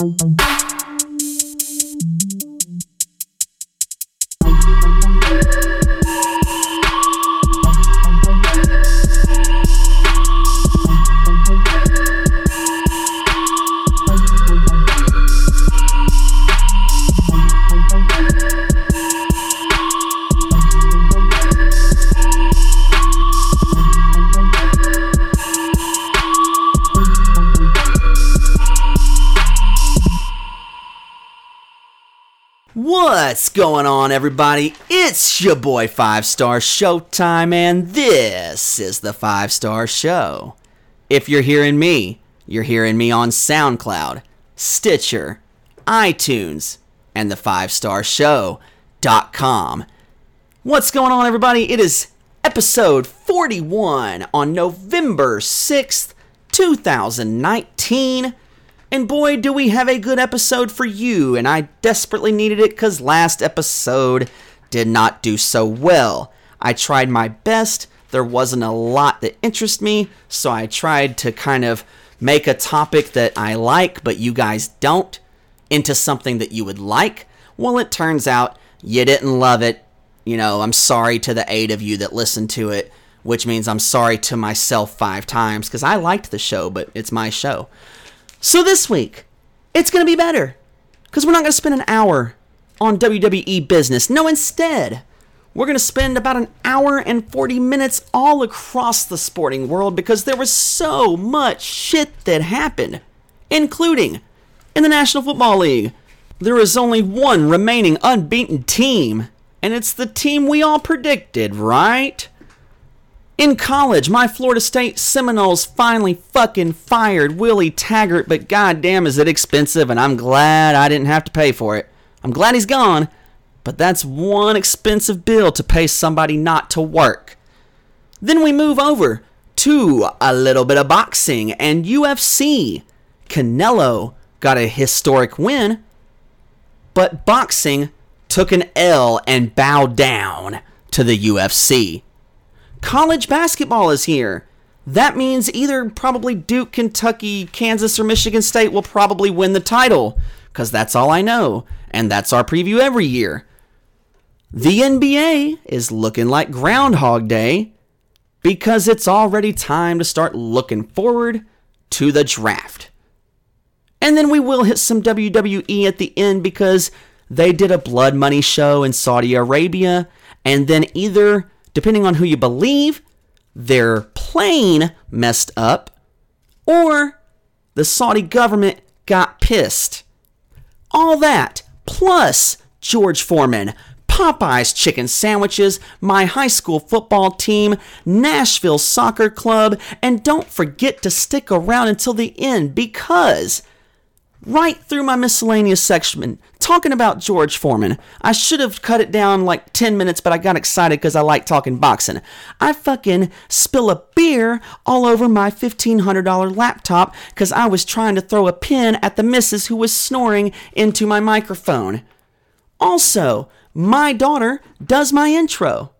What's on, everybody? It's your boy Five Star Showtime, and this is the Five Star Show. If you're hearing me, you're hearing me on SoundCloud, Stitcher, iTunes, and the Five Star Show.com. What's going on, everybody? It is episode 41 on November 6th, 2019. And boy, do we have a good episode for you, and I desperately needed it because last episode did not do so well. I tried my best, there wasn't a lot that interested me, so I tried to kind of make a topic that I like, but you guys don't, into something that you would like. Well, it turns out you didn't love it. You know, I'm sorry to the eight of you that listened to it, which means I'm sorry to myself five times because I liked the show, but it's my show. So this week, it's going to be better because we're not going to spend an hour on WWE business. No, instead, we're going to spend about an hour and 40 minutes all across the sporting world because there was so much shit that happened, including in the National Football League. There is only one remaining unbeaten team, and it's the team we all predicted, right? In college, my Florida State Seminoles finally fucking fired Willie Taggart, but goddamn is it expensive, and I'm glad I didn't have to pay for it. I'm glad he's gone, but that's one expensive bill to pay somebody not to work. Then we move over to a little bit of boxing and UFC. Canelo got a historic win, but boxing took an L and bowed down to the UFC college basketball is here. That means either probably Duke, Kentucky, Kansas, or Michigan State will probably win the title, because that's all I know, and that's our preview every year. The NBA is looking like Groundhog Day because it's already time to start looking forward to the draft. And then we will hit some WWE at the end because they did a blood money show in Saudi Arabia, and then either depending on who you believe, their plane messed up, or the Saudi government got pissed. All that, plus George Foreman, Popeyes chicken sandwiches, my high school football team, Nashville Soccer Club, and don't forget to stick around until the end because right through my miscellaneous section talking about George Foreman. I should have cut it down like 10 minutes, but I got excited because I like talking boxing. I fucking spill a beer all over my $1,500 laptop because I was trying to throw a pin at the missus who was snoring into my microphone. Also, my daughter does my intro.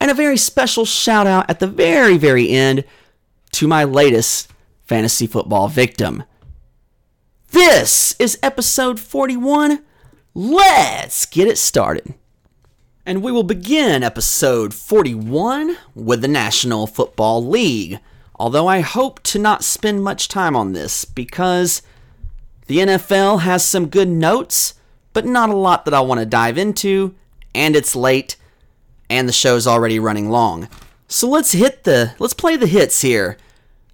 And a very special shout out at the very, very end to my latest fantasy football victim. This is episode 41. Let's get it started. And we will begin episode 41 with the National Football League. Although I hope to not spend much time on this because the NFL has some good notes, but not a lot that I want to dive into, and it's late, and the show's already running long. So let's hit the let's play the hits here.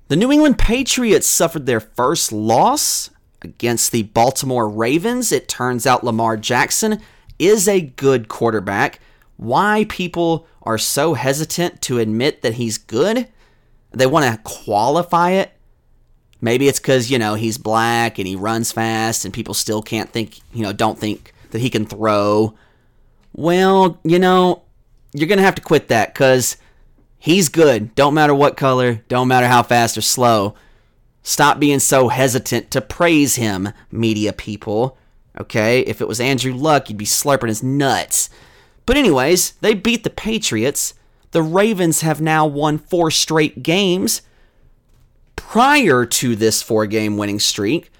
The New England Patriots suffered their first loss against the Baltimore Ravens. It turns out Lamar Jackson is a good quarterback. Why people are so hesitant to admit that he's good? They want to qualify it. Maybe it's because, you know, he's black and he runs fast and people still can't think, you know, don't think that he can throw. Well, you know, you're going to have to quit that because he's good. Don't matter what color, don't matter how fast or slow. Stop being so hesitant to praise him, media people. Okay? If it was Andrew Luck, you'd be slurping his nuts. But, anyways, they beat the Patriots. The Ravens have now won four straight games. Prior to this four game winning streak,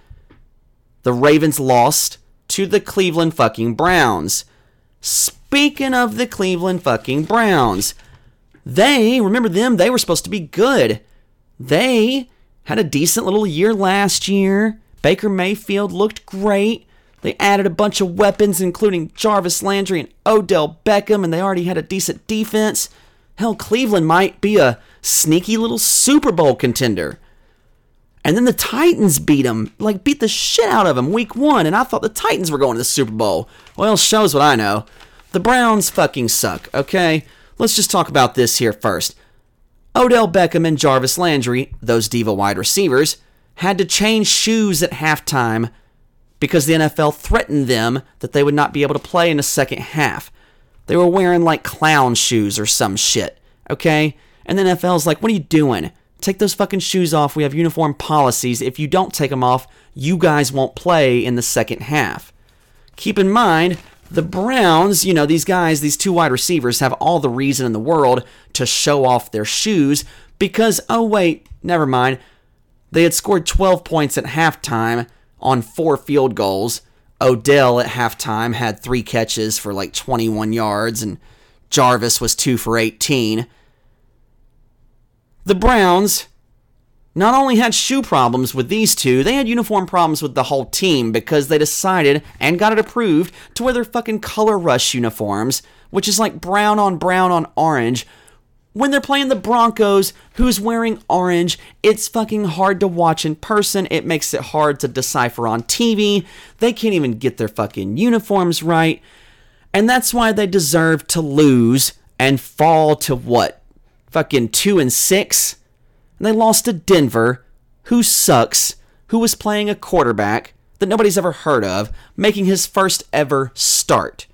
the Ravens lost to the Cleveland fucking Browns. Speaking of the Cleveland fucking Browns, they, remember them, they were supposed to be good. They had a decent little year last year. Baker Mayfield looked great. They added a bunch of weapons, including Jarvis Landry and Odell Beckham, and they already had a decent defense. Hell, Cleveland might be a sneaky little Super Bowl contender. And then the Titans beat them, like beat the shit out of them week one, and I thought the Titans were going to the Super Bowl. Well, shows what I know. The Browns fucking suck, okay? Let's just talk about this here first. Odell Beckham and Jarvis Landry, those diva wide receivers, had to change shoes at halftime because the NFL threatened them that they would not be able to play in the second half. They were wearing like clown shoes or some shit, okay? And the NFL's like, what are you doing? Take those fucking shoes off. We have uniform policies. If you don't take them off, you guys won't play in the second half. Keep in mind, the Browns, you know, these guys, these two wide receivers, have all the reason in the world to show off their shoes because, oh, wait, never mind. They had scored 12 points at halftime on four field goals. Odell at halftime had three catches for like 21 yards, and Jarvis was two for 18. The Browns not only had shoe problems with these two, they had uniform problems with the whole team because they decided and got it approved to wear their fucking color rush uniforms, which is like brown on brown on orange. When they're playing the Broncos, who's wearing orange, it's fucking hard to watch in person. It makes it hard to decipher on TV. They can't even get their fucking uniforms right. And that's why they deserve to lose and fall to what? Fucking 2 and 6? And they lost to Denver, who sucks, who was playing a quarterback that nobody's ever heard of, making his first ever start.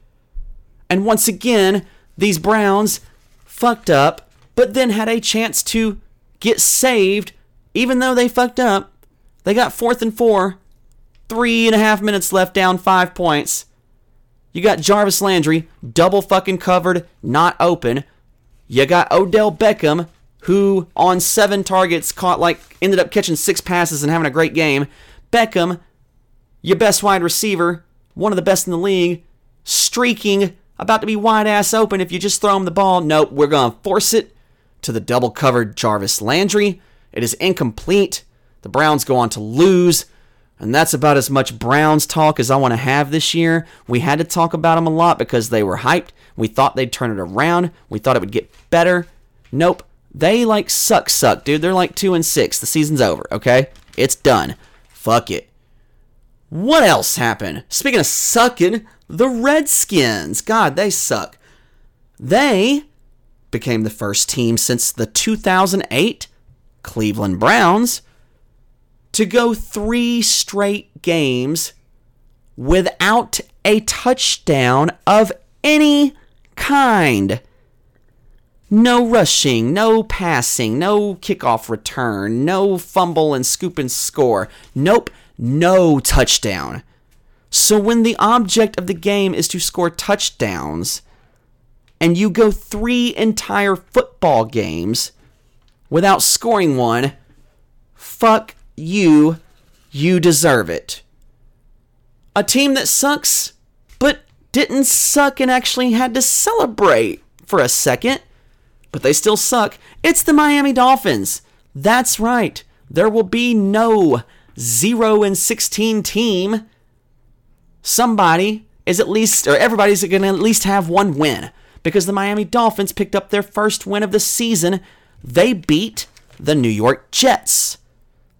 And once again, these Browns fucked up, but then had a chance to get saved, even though they fucked up. They got fourth and four, three and a half minutes left, down five points. You got Jarvis Landry, double fucking covered, not open. You got Odell Beckham, who on seven targets caught like ended up catching six passes and having a great game. Beckham, your best wide receiver, one of the best in the league, streaking, about to be wide ass open if you just throw him the ball. Nope, we're gonna force it to the double covered Jarvis Landry. It is incomplete. The Browns go on to lose. And that's about as much Browns talk as I want to have this year. We had to talk about them a lot because they were hyped. We thought they'd turn it around. We thought it would get better. Nope. They like suck suck, dude. They're like 2 and 6. The season's over, okay? It's done. Fuck it. What else happened? Speaking of sucking, the Redskins. God, they suck. They became the first team since the 2008 Cleveland Browns to go 3 straight games without a touchdown of any kind. No rushing, no passing, no kickoff return, no fumble and scoop and score. Nope, no touchdown. So when the object of the game is to score touchdowns, and you go three entire football games without scoring one, fuck you, you deserve it. A team that sucks, but didn't suck and actually had to celebrate for a second but they still suck. It's the Miami Dolphins. That's right. There will be no 0 and 16 team. Somebody is at least, or everybody's going to at least have one win because the Miami Dolphins picked up their first win of the season. They beat the New York Jets.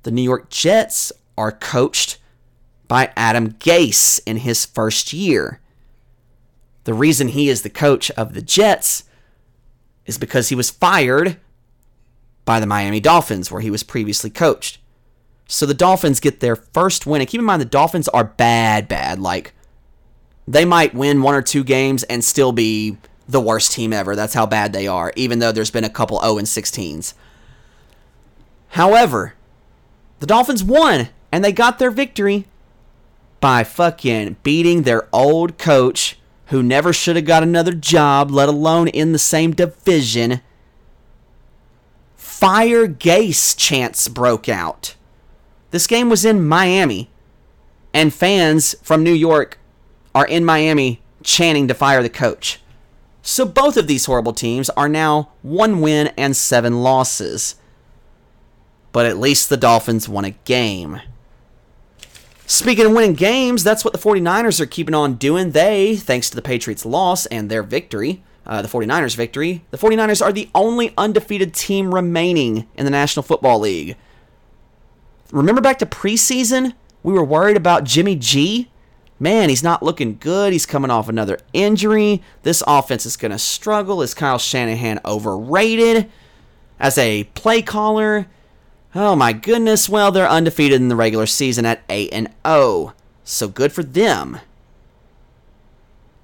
The New York Jets are coached by Adam Gase in his first year. The reason he is the coach of the Jets is because he was fired by the Miami Dolphins, where he was previously coached. So the Dolphins get their first win. And keep in mind, the Dolphins are bad, bad. Like, they might win one or two games and still be the worst team ever. That's how bad they are, even though there's been a couple 0 and 16s. However, the Dolphins won, and they got their victory by fucking beating their old coach, who never should have got another job, let alone in the same division, fire Gase chants broke out. This game was in Miami, and fans from New York are in Miami chanting to fire the coach. So both of these horrible teams are now one win and seven losses. But at least the Dolphins won a game. Speaking of winning games, that's what the 49ers are keeping on doing. They, thanks to the Patriots' loss and their victory, uh, the 49ers' victory, the 49ers are the only undefeated team remaining in the National Football League. Remember back to preseason? We were worried about Jimmy G man, he's not looking good. He's coming off another injury. This offense is going to struggle. Is Kyle Shanahan overrated as a play caller? Oh my goodness. Well, they're undefeated in the regular season at 8 and 0. So good for them.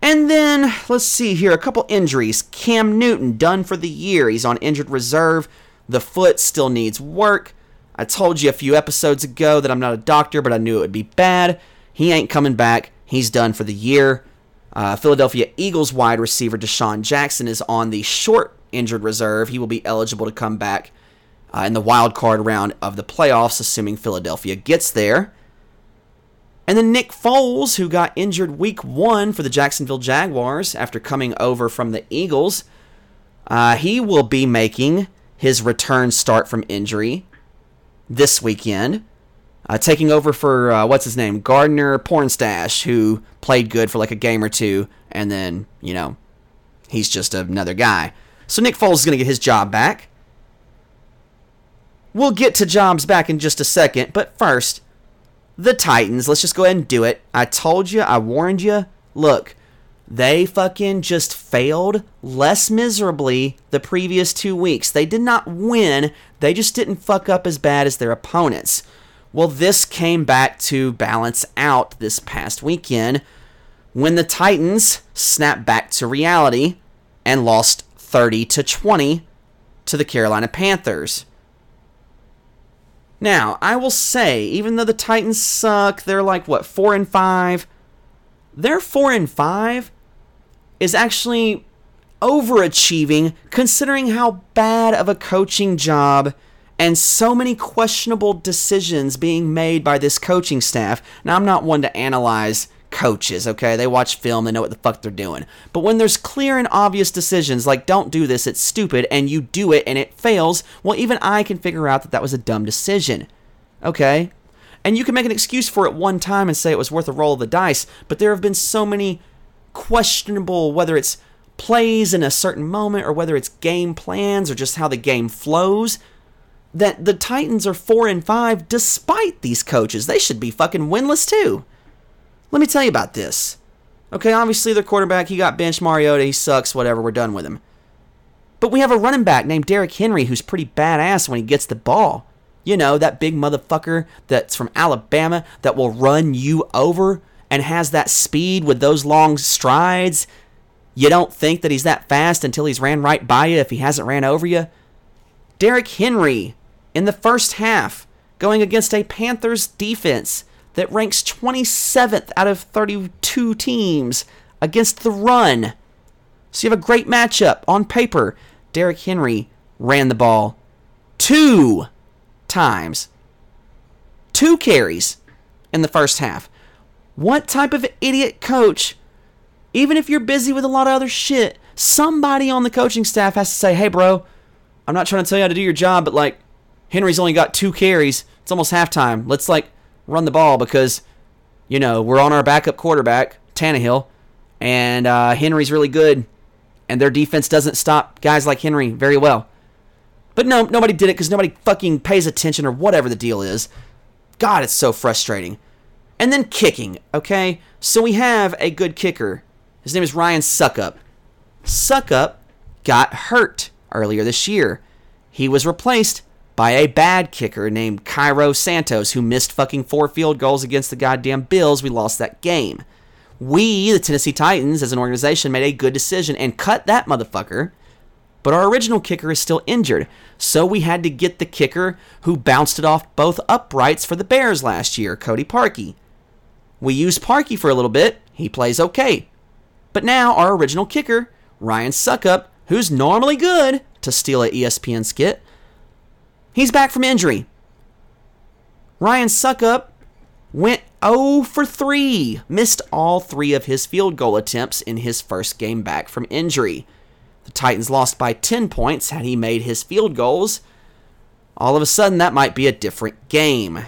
And then, let's see here, a couple injuries. Cam Newton done for the year. He's on injured reserve. The foot still needs work. I told you a few episodes ago that I'm not a doctor, but I knew it would be bad. He ain't coming back. He's done for the year. Uh, Philadelphia Eagles wide receiver DeSean Jackson is on the short injured reserve. He will be eligible to come back uh, in the wild card round of the playoffs, assuming Philadelphia gets there. And then Nick Foles, who got injured week one for the Jacksonville Jaguars after coming over from the Eagles, uh, he will be making his return start from injury this weekend uh, taking over for uh, what's his name, Gardner Pornstash, who played good for like a game or two, and then you know he's just another guy. So Nick Foles is going to get his job back. We'll get to jobs back in just a second, but first, the Titans. Let's just go ahead and do it. I told you, I warned you. Look, they fucking just failed less miserably the previous two weeks. They did not win, they just didn't fuck up as bad as their opponents. Well, this came back to balance out this past weekend when the Titans snapped back to reality and lost 30 to 20 to the Carolina Panthers. Now, I will say, even though the Titans suck, they're like what, 4 and 5. Their 4 and 5 is actually overachieving considering how bad of a coaching job and so many questionable decisions being made by this coaching staff. Now, I'm not one to analyze coaches, okay? They watch film, they know what the fuck they're doing. But when there's clear and obvious decisions like don't do this, it's stupid, and you do it and it fails, well, even I can figure out that that was a dumb decision, okay? And you can make an excuse for it one time and say it was worth a roll of the dice, but there have been so many questionable, whether it's plays in a certain moment or whether it's game plans or just how the game flows that the Titans are 4 and 5 despite these coaches. They should be fucking winless too. Let me tell you about this. Okay, obviously their quarterback, he got benched Mariota, he sucks, whatever, we're done with him. But we have a running back named Derrick Henry who's pretty badass when he gets the ball. You know, that big motherfucker that's from Alabama that will run you over and has that speed with those long strides. You don't think that he's that fast until he's ran right by you if he hasn't ran over you. Derrick Henry in the first half, going against a Panthers defense that ranks 27th out of 32 teams against the run. So you have a great matchup on paper. Derrick Henry ran the ball two times, two carries in the first half. What type of idiot coach, even if you're busy with a lot of other shit, somebody on the coaching staff has to say, hey, bro, I'm not trying to tell you how to do your job, but like, Henry's only got two carries. It's almost halftime. Let's like run the ball because, you know, we're on our backup quarterback, Tannehill, and uh, Henry's really good, and their defense doesn't stop guys like Henry very well. But no, nobody did it because nobody fucking pays attention or whatever the deal is. God, it's so frustrating. And then kicking, okay? So we have a good kicker. His name is Ryan Succop. Succop got hurt earlier this year. He was replaced by a bad kicker named Cairo Santos, who missed fucking four field goals against the goddamn Bills. We lost that game. We, the Tennessee Titans, as an organization, made a good decision and cut that motherfucker. But our original kicker is still injured, so we had to get the kicker who bounced it off both uprights for the Bears last year, Cody Parkey. We used Parkey for a little bit. He plays okay. But now our original kicker, Ryan Succop, who's normally good to steal a ESPN skit, he's back from injury. Ryan Succop went 0 for 3, missed all three of his field goal attempts in his first game back from injury. The Titans lost by 10 points had he made his field goals. All of a sudden, that might be a different game.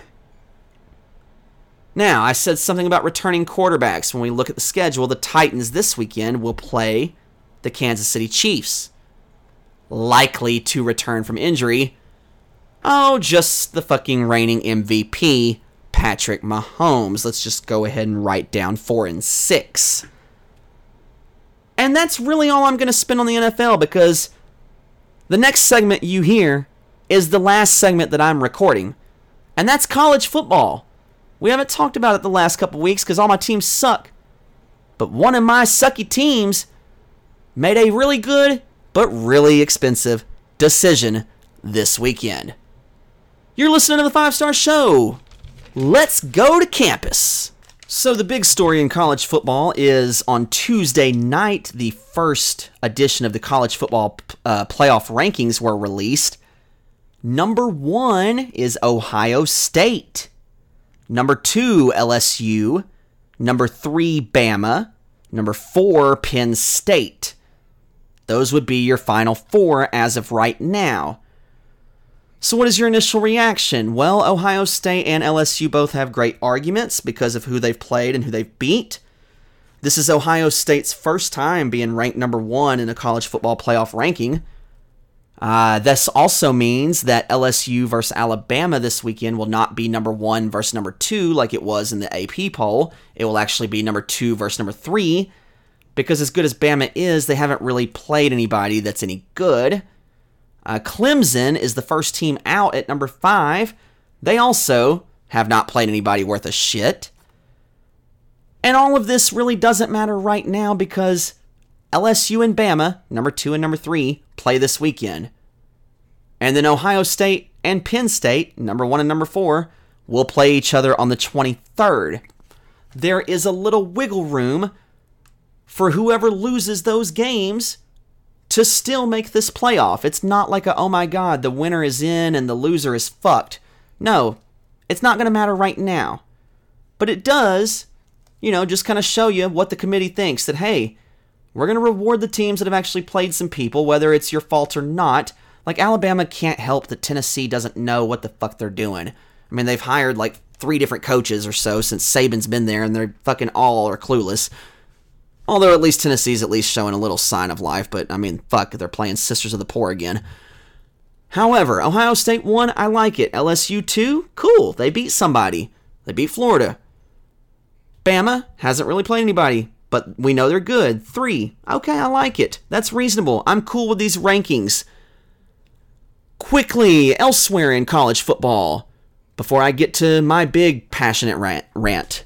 Now, I said something about returning quarterbacks. When we look at the schedule, the Titans this weekend will play the Kansas City Chiefs. Likely to return from injury. Oh, just the fucking reigning MVP, Patrick Mahomes. Let's just go ahead and write down four and six. And that's really all I'm going to spend on the NFL because the next segment you hear is the last segment that I'm recording, and that's college football. We haven't talked about it the last couple weeks because all my teams suck. But one of my sucky teams made a really good but really expensive decision this weekend. You're listening to the Five Star Show. Let's go to campus. So, the big story in college football is on Tuesday night, the first edition of the college football uh, playoff rankings were released. Number one is Ohio State. Number two, LSU. Number three, Bama. Number four, Penn State. Those would be your final four as of right now. So, what is your initial reaction? Well, Ohio State and LSU both have great arguments because of who they've played and who they've beat. This is Ohio State's first time being ranked number one in a college football playoff ranking. Uh, this also means that LSU versus Alabama this weekend will not be number one versus number two like it was in the AP poll. It will actually be number two versus number three because, as good as Bama is, they haven't really played anybody that's any good. Uh, Clemson is the first team out at number five. They also have not played anybody worth a shit. And all of this really doesn't matter right now because LSU and Bama, number two and number three, play this weekend. And then Ohio State and Penn State, number one and number four, will play each other on the 23rd. There is a little wiggle room for whoever loses those games to still make this playoff. It's not like a, oh my god, the winner is in and the loser is fucked. No, it's not going to matter right now. But it does, you know, just kind of show you what the committee thinks that, hey, we're going to reward the teams that have actually played some people, whether it's your fault or not. Like, Alabama can't help that Tennessee doesn't know what the fuck they're doing. I mean, they've hired like three different coaches or so since Saban's been there, and they're fucking all are clueless. Although at least Tennessee's at least showing a little sign of life, but I mean, fuck, they're playing Sisters of the Poor again. However, Ohio State won, I like it. LSU 2, cool, they beat somebody. They beat Florida. Bama hasn't really played anybody, but we know they're good. 3, okay, I like it. That's reasonable. I'm cool with these rankings. Quickly, elsewhere in college football, before I get to my big passionate rant. rant.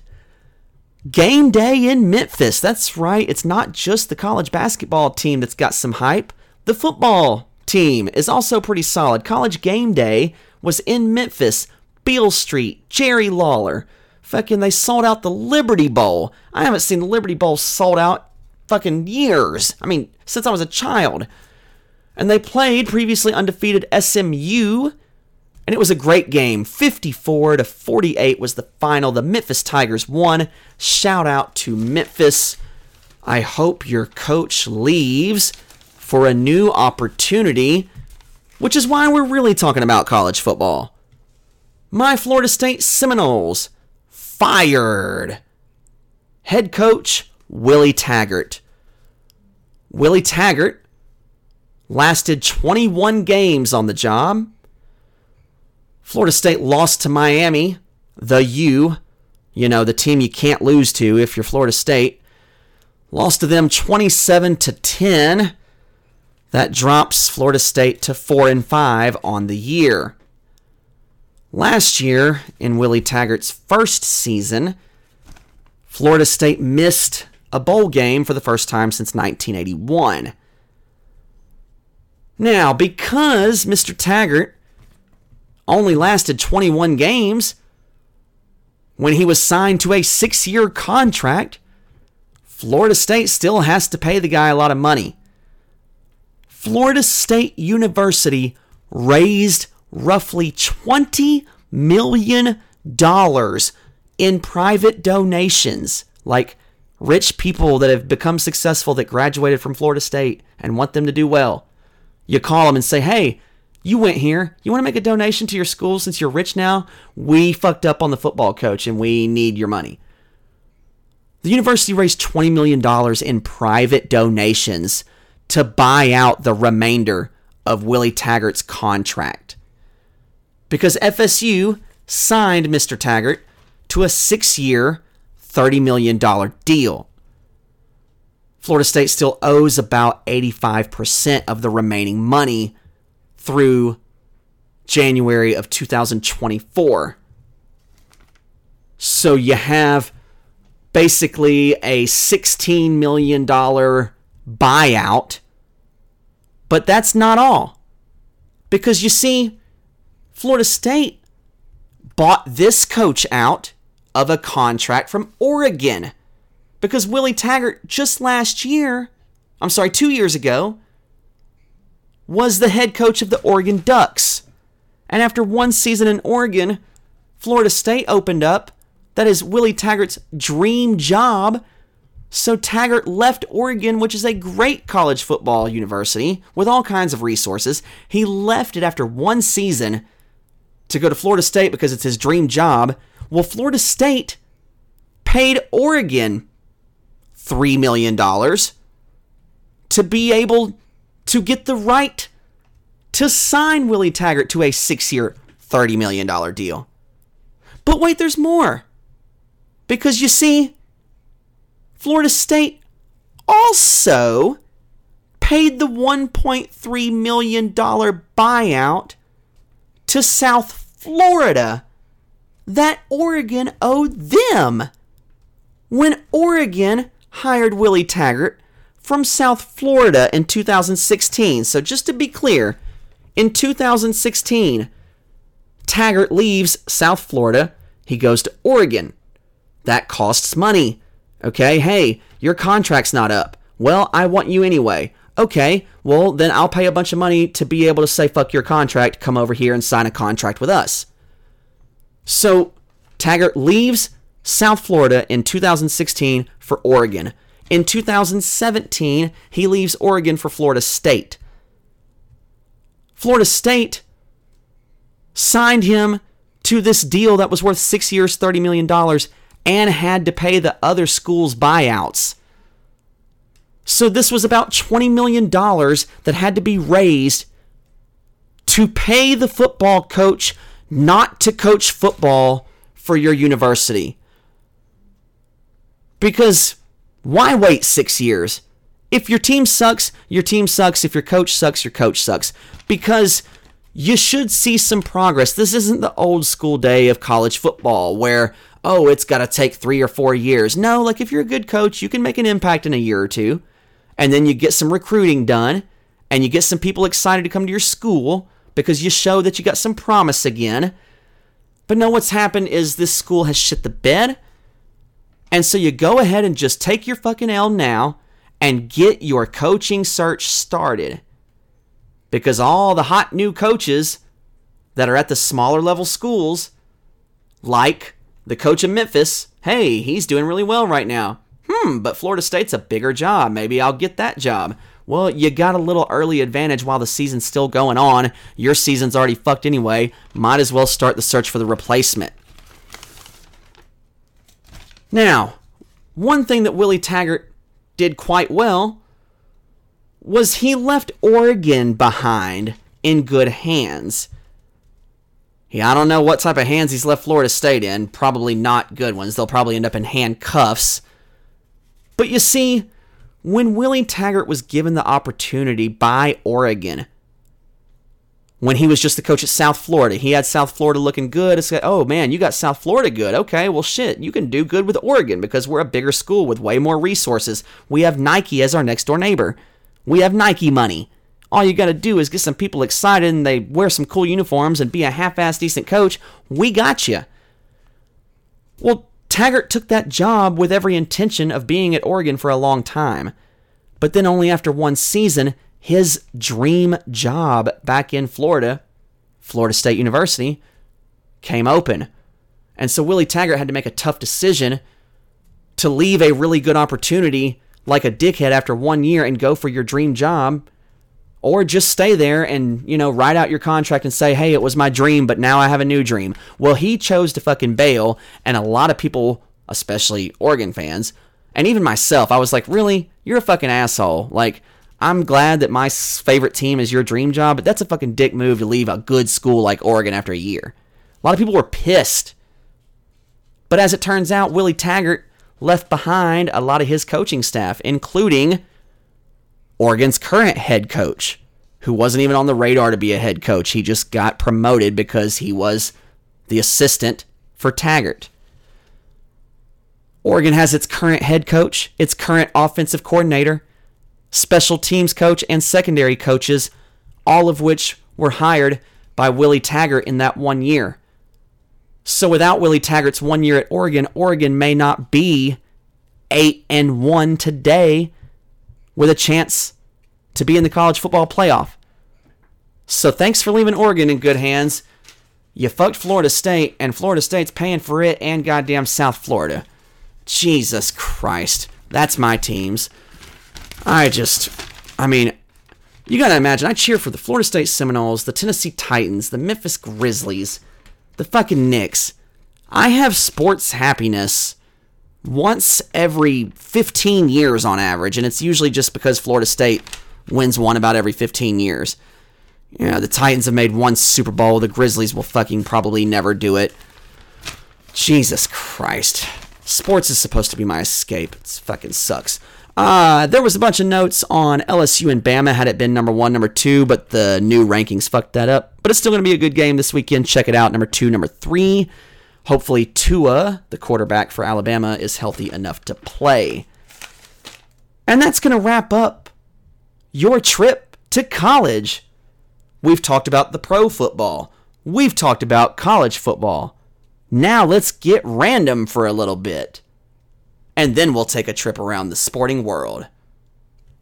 Game day in Memphis. That's right. It's not just the college basketball team that's got some hype. The football team is also pretty solid. College game day was in Memphis. Beale Street, Jerry Lawler. Fucking, they sold out the Liberty Bowl. I haven't seen the Liberty Bowl sold out fucking years. I mean, since I was a child. And they played previously undefeated SMU and it was a great game. 54 to 48 was the final. The Memphis Tigers won. Shout out to Memphis. I hope your coach leaves for a new opportunity, which is why we're really talking about college football. My Florida State Seminoles fired. Head coach Willie Taggart. Willie Taggart lasted 21 games on the job Florida State lost to Miami, the U, you know, the team you can't lose to if you're Florida State. Lost to them 27 to 10. That drops Florida State to 4 and 5 on the year. Last year, in Willie Taggart's first season, Florida State missed a bowl game for the first time since 1981. Now, because Mr. Taggart only lasted 21 games when he was signed to a six year contract. Florida State still has to pay the guy a lot of money. Florida State University raised roughly $20 million in private donations, like rich people that have become successful that graduated from Florida State and want them to do well. You call them and say, hey, you went here. You want to make a donation to your school since you're rich now? We fucked up on the football coach and we need your money. The university raised $20 million in private donations to buy out the remainder of Willie Taggart's contract. Because FSU signed Mr. Taggart to a six year, $30 million deal. Florida State still owes about 85% of the remaining money through January of 2024. So you have basically a $16 million buyout. But that's not all. Because you see, Florida State bought this coach out of a contract from Oregon. Because Willie Taggart just last year, I'm sorry, two years ago, was the head coach of the Oregon Ducks. And after one season in Oregon, Florida State opened up. That is Willie Taggart's dream job. So Taggart left Oregon, which is a great college football university with all kinds of resources. He left it after one season to go to Florida State because it's his dream job. Well, Florida State paid Oregon $3 million to be able to get the right to sign Willie Taggart to a six year, $30 million deal. But wait, there's more. Because you see, Florida State also paid the $1.3 million buyout to South Florida that Oregon owed them when Oregon hired Willie Taggart from South Florida in 2016. So, just to be clear, in 2016, Taggart leaves South Florida. He goes to Oregon. That costs money. Okay, hey, your contract's not up. Well, I want you anyway. Okay, well, then I'll pay a bunch of money to be able to say, fuck your contract, come over here and sign a contract with us. So, Taggart leaves South Florida in 2016 for Oregon. In 2017, he leaves Oregon for Florida State. Florida State signed him to this deal that was worth six years, $30 million, and had to pay the other schools buyouts. So this was about $20 million that had to be raised to pay the football coach not to coach football for your university. Because why wait six years? If your team sucks, your team sucks. If your coach sucks, your coach sucks. Because you should see some progress. This isn't the old school day of college football where, oh, it's got to take three or four years. No, like if you're a good coach, you can make an impact in a year or two. And then you get some recruiting done and you get some people excited to come to your school because you show that you got some promise again. But no, what's happened is this school has shit the bed and so you go ahead and just take your fucking L now and get your coaching search started. Because all the hot new coaches that are at the smaller level schools, like the coach of Memphis, hey, he's doing really well right now. Hmm, but Florida State's a bigger job. Maybe I'll get that job. Well, you got a little early advantage while the season's still going on. Your season's already fucked anyway. Might as well start the search for the replacement. Now, one thing that Willie Taggart did quite well was he left Oregon behind in good hands. Yeah, I don't know what type of hands he's left Florida State in. Probably not good ones. They'll probably end up in handcuffs. But you see, when Willie Taggart was given the opportunity by Oregon when he was just the coach at South Florida. He had South Florida looking good. It's like, oh man, you got South Florida good. Okay, well shit, you can do good with Oregon because we're a bigger school with way more resources. We have Nike as our next door neighbor. We have Nike money. All you got to do is get some people excited and they wear some cool uniforms and be a half-ass decent coach. We got you. Well, Taggart took that job with every intention of being at Oregon for a long time. But then, only after one season, his dream job back in Florida, Florida State University, came open. And so Willie Taggart had to make a tough decision to leave a really good opportunity like a dickhead after one year and go for your dream job or just stay there and you know write out your contract and say hey it was my dream but now i have a new dream. Well he chose to fucking bail and a lot of people especially oregon fans and even myself i was like really? You're a fucking asshole. Like i'm glad that my favorite team is your dream job but that's a fucking dick move to leave a good school like oregon after a year a lot of people were pissed but as it turns out willie taggart left behind a lot of his coaching staff including Oregon's current head coach, who wasn't even on the radar to be a head coach. He just got promoted because he was the assistant for Taggart. Oregon has its current head coach, its current offensive coordinator, special teams coach, and secondary coaches, all of which were hired by Willie Taggart in that one year. So without Willie Taggart's one year at Oregon, Oregon may not be 8 and 1 today with a chance to be in the college football playoff. So thanks for leaving Oregon in good hands. You fucked Florida State, and Florida State's paying for it and goddamn South Florida. Jesus Christ. That's my teams. I just, I mean, you gotta imagine, I cheer for the Florida State Seminoles, the Tennessee Titans, the Memphis Grizzlies, the fucking Knicks. I have sports happiness once every 15 years on average, and it's usually just because Florida State wins one about every 15 years. You know, the Titans have made one Super Bowl. The Grizzlies will fucking probably never do it. Jesus Christ. Sports is supposed to be my escape. It fucking sucks. Uh, there was a bunch of notes on LSU and Bama had it been number one, number two, but the new rankings fucked that up. But it's still going to be a good game this weekend. Check it out. Number two, number three. Hopefully, Tua, the quarterback for Alabama, is healthy enough to play. And that's going to wrap up your trip to college. We've talked about the pro football, we've talked about college football. Now let's get random for a little bit. And then we'll take a trip around the sporting world.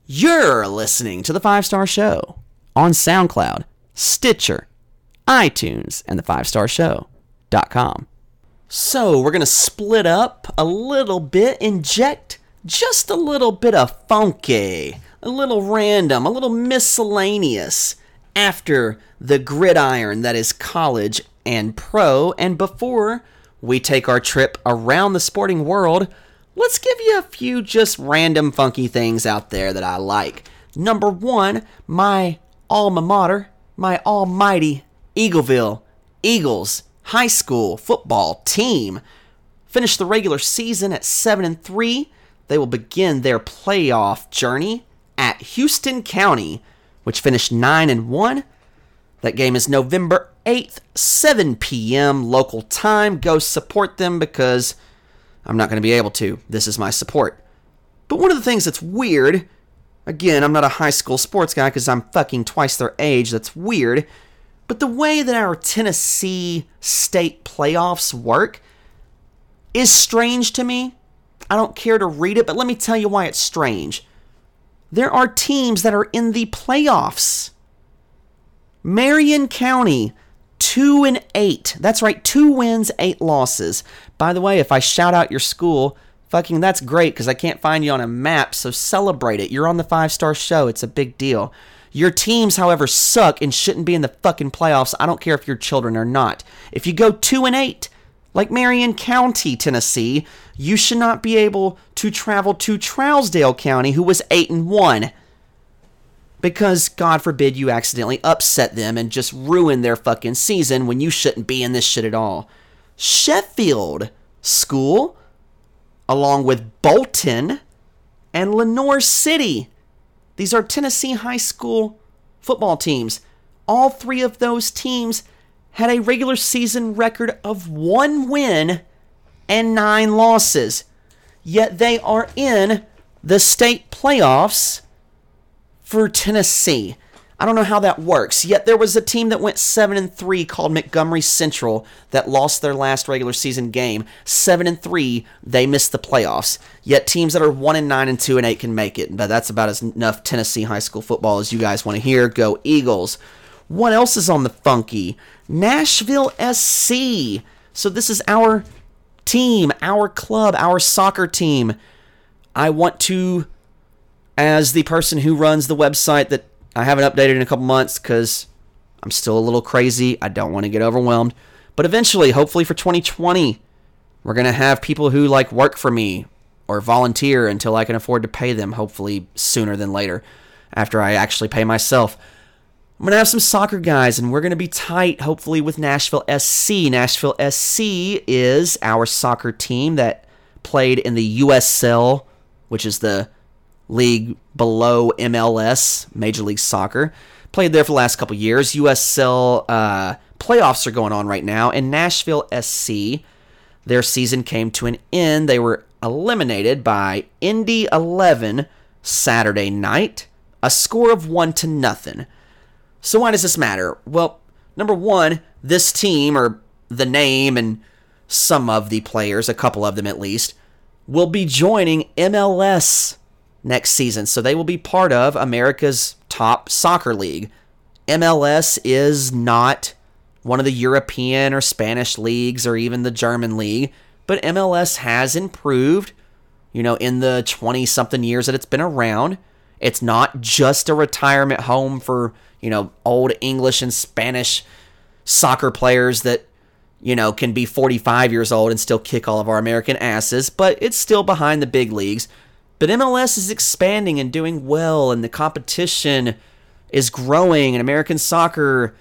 You're listening to The Five Star Show on SoundCloud, Stitcher, iTunes, and the 5starshow.com. So we're going to split up a little bit, inject just a little bit of funky, a little random, a little miscellaneous after the gridiron that is college and pro. And before we take our trip around the sporting world, let's give you a few just random funky things out there that I like. Number one, my alma mater, my almighty Eagleville Eagles high school football team. Finished the regular season at 7 and 3. They will begin their playoff journey at Houston County, which finished 9 and 1. That game is November 8th, 7 p.m. local time. Go support them because I'm not going to be able to. This is my support. But one of the things that's weird, again, I'm not a high school sports guy because I'm fucking twice their age. That's weird but the way that our Tennessee state playoffs work is strange to me. I don't care to read it, but let me tell you why it's strange. There are teams that are in the playoffs. Marion County, 2 and 8. That's right, 2 wins, 8 losses. By the way, if I shout out your school, fucking that's great because I can't find you on a map, so celebrate it. You're on the 5 star show, it's a big deal. Your teams, however, suck and shouldn't be in the fucking playoffs. I don't care if you're children or not. If you go 2 and 8, like Marion County, Tennessee, you should not be able to travel to Trousdale County, who was 8 and 1. Because, God forbid, you accidentally upset them and just ruin their fucking season when you shouldn't be in this shit at all. Sheffield School, along with Bolton and Lenoir City, these are Tennessee high school football teams. All three of those teams had a regular season record of one win and nine losses. Yet they are in the state playoffs for Tennessee. I don't know how that works. Yet there was a team that went 7 and 3 called Montgomery Central that lost their last regular season game. 7 and 3, they missed the playoffs. Yet teams that are 1 and 9 and 2 and 8 can make it. But that's about as enough Tennessee high school football as you guys want to hear. Go Eagles. What else is on the funky? Nashville SC. So this is our team, our club, our soccer team. I want to as the person who runs the website that I haven't updated in a couple months because I'm still a little crazy. I don't want to get overwhelmed. But eventually, hopefully for 2020, we're going to have people who like work for me or volunteer until I can afford to pay them, hopefully sooner than later, after I actually pay myself. I'm going to have some soccer guys, and we're going to be tight, hopefully, with Nashville SC. Nashville SC is our soccer team that played in the USL, which is the league below MLS, Major League Soccer. Played there for the last couple years. USL uh, playoffs are going on right now, and Nashville SC, their season came to an end. They were eliminated by Indy 11 Saturday night, a score of one to nothing. So why does this matter? Well, number one, this team or the name and some of the players, a couple of them at least, will be joining MLS next season. So they will be part of America's top soccer league. MLS is not one of the European or Spanish leagues or even the German league, but MLS has improved, you know, in the 20 something years that it's been around. It's not just a retirement home for, you know, old English and Spanish soccer players that, you know, can be 45 years old and still kick all of our American asses, but it's still behind the big leagues. But MLS is expanding and doing well, and the competition is growing, and American soccer,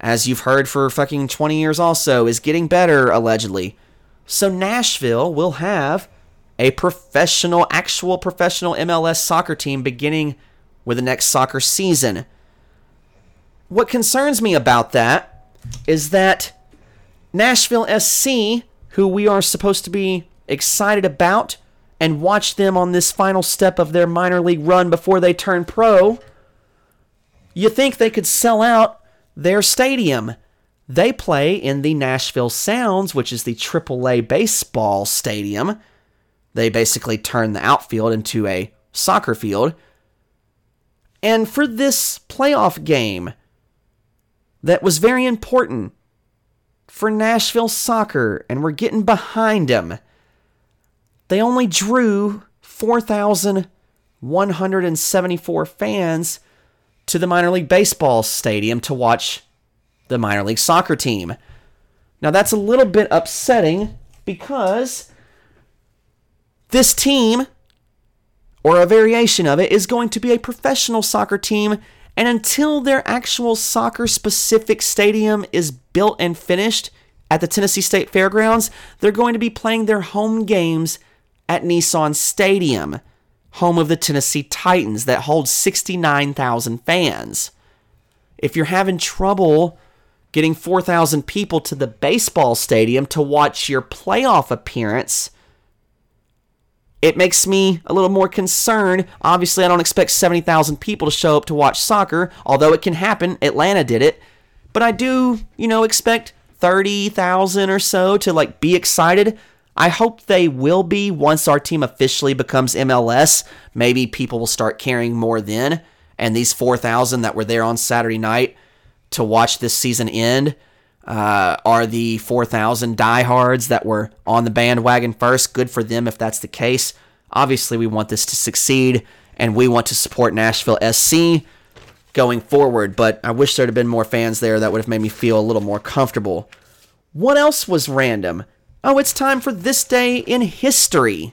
as you've heard for fucking 20 years also, is getting better, allegedly. So Nashville will have a professional, actual professional MLS soccer team beginning with the next soccer season. What concerns me about that is that Nashville SC, who we are supposed to be excited about, and watch them on this final step of their minor league run before they turn pro, you think they could sell out their stadium. They play in the Nashville Sounds, which is the AAA baseball stadium. They basically turn the outfield into a soccer field. And for this playoff game, that was very important for Nashville soccer, and we're getting behind them they only drew 4,174 fans to the minor league baseball stadium to watch the minor league soccer team. Now, that's a little bit upsetting because this team, or a variation of it, is going to be a professional soccer team. And until their actual soccer specific stadium is built and finished at the Tennessee State Fairgrounds, they're going to be playing their home games at Nissan Stadium, home of the Tennessee Titans, that holds 69,000 fans. If you're having trouble getting 4,000 people to the baseball stadium to watch your playoff appearance, it makes me a little more concerned. Obviously, I don't expect 70,000 people to show up to watch soccer, although it can happen. Atlanta did it. But I do, you know, expect 30,000 or so to like be excited. I hope they will be once our team officially becomes MLS. Maybe people will start caring more then. And these 4,000 that were there on Saturday night to watch this season end uh, are the 4,000 diehards that were on the bandwagon first. Good for them if that's the case. Obviously, we want this to succeed and we want to support Nashville SC going forward, but I wish there'd have been more fans there that would have made me feel a little more comfortable. What else was random? Oh, it's time for this day in history.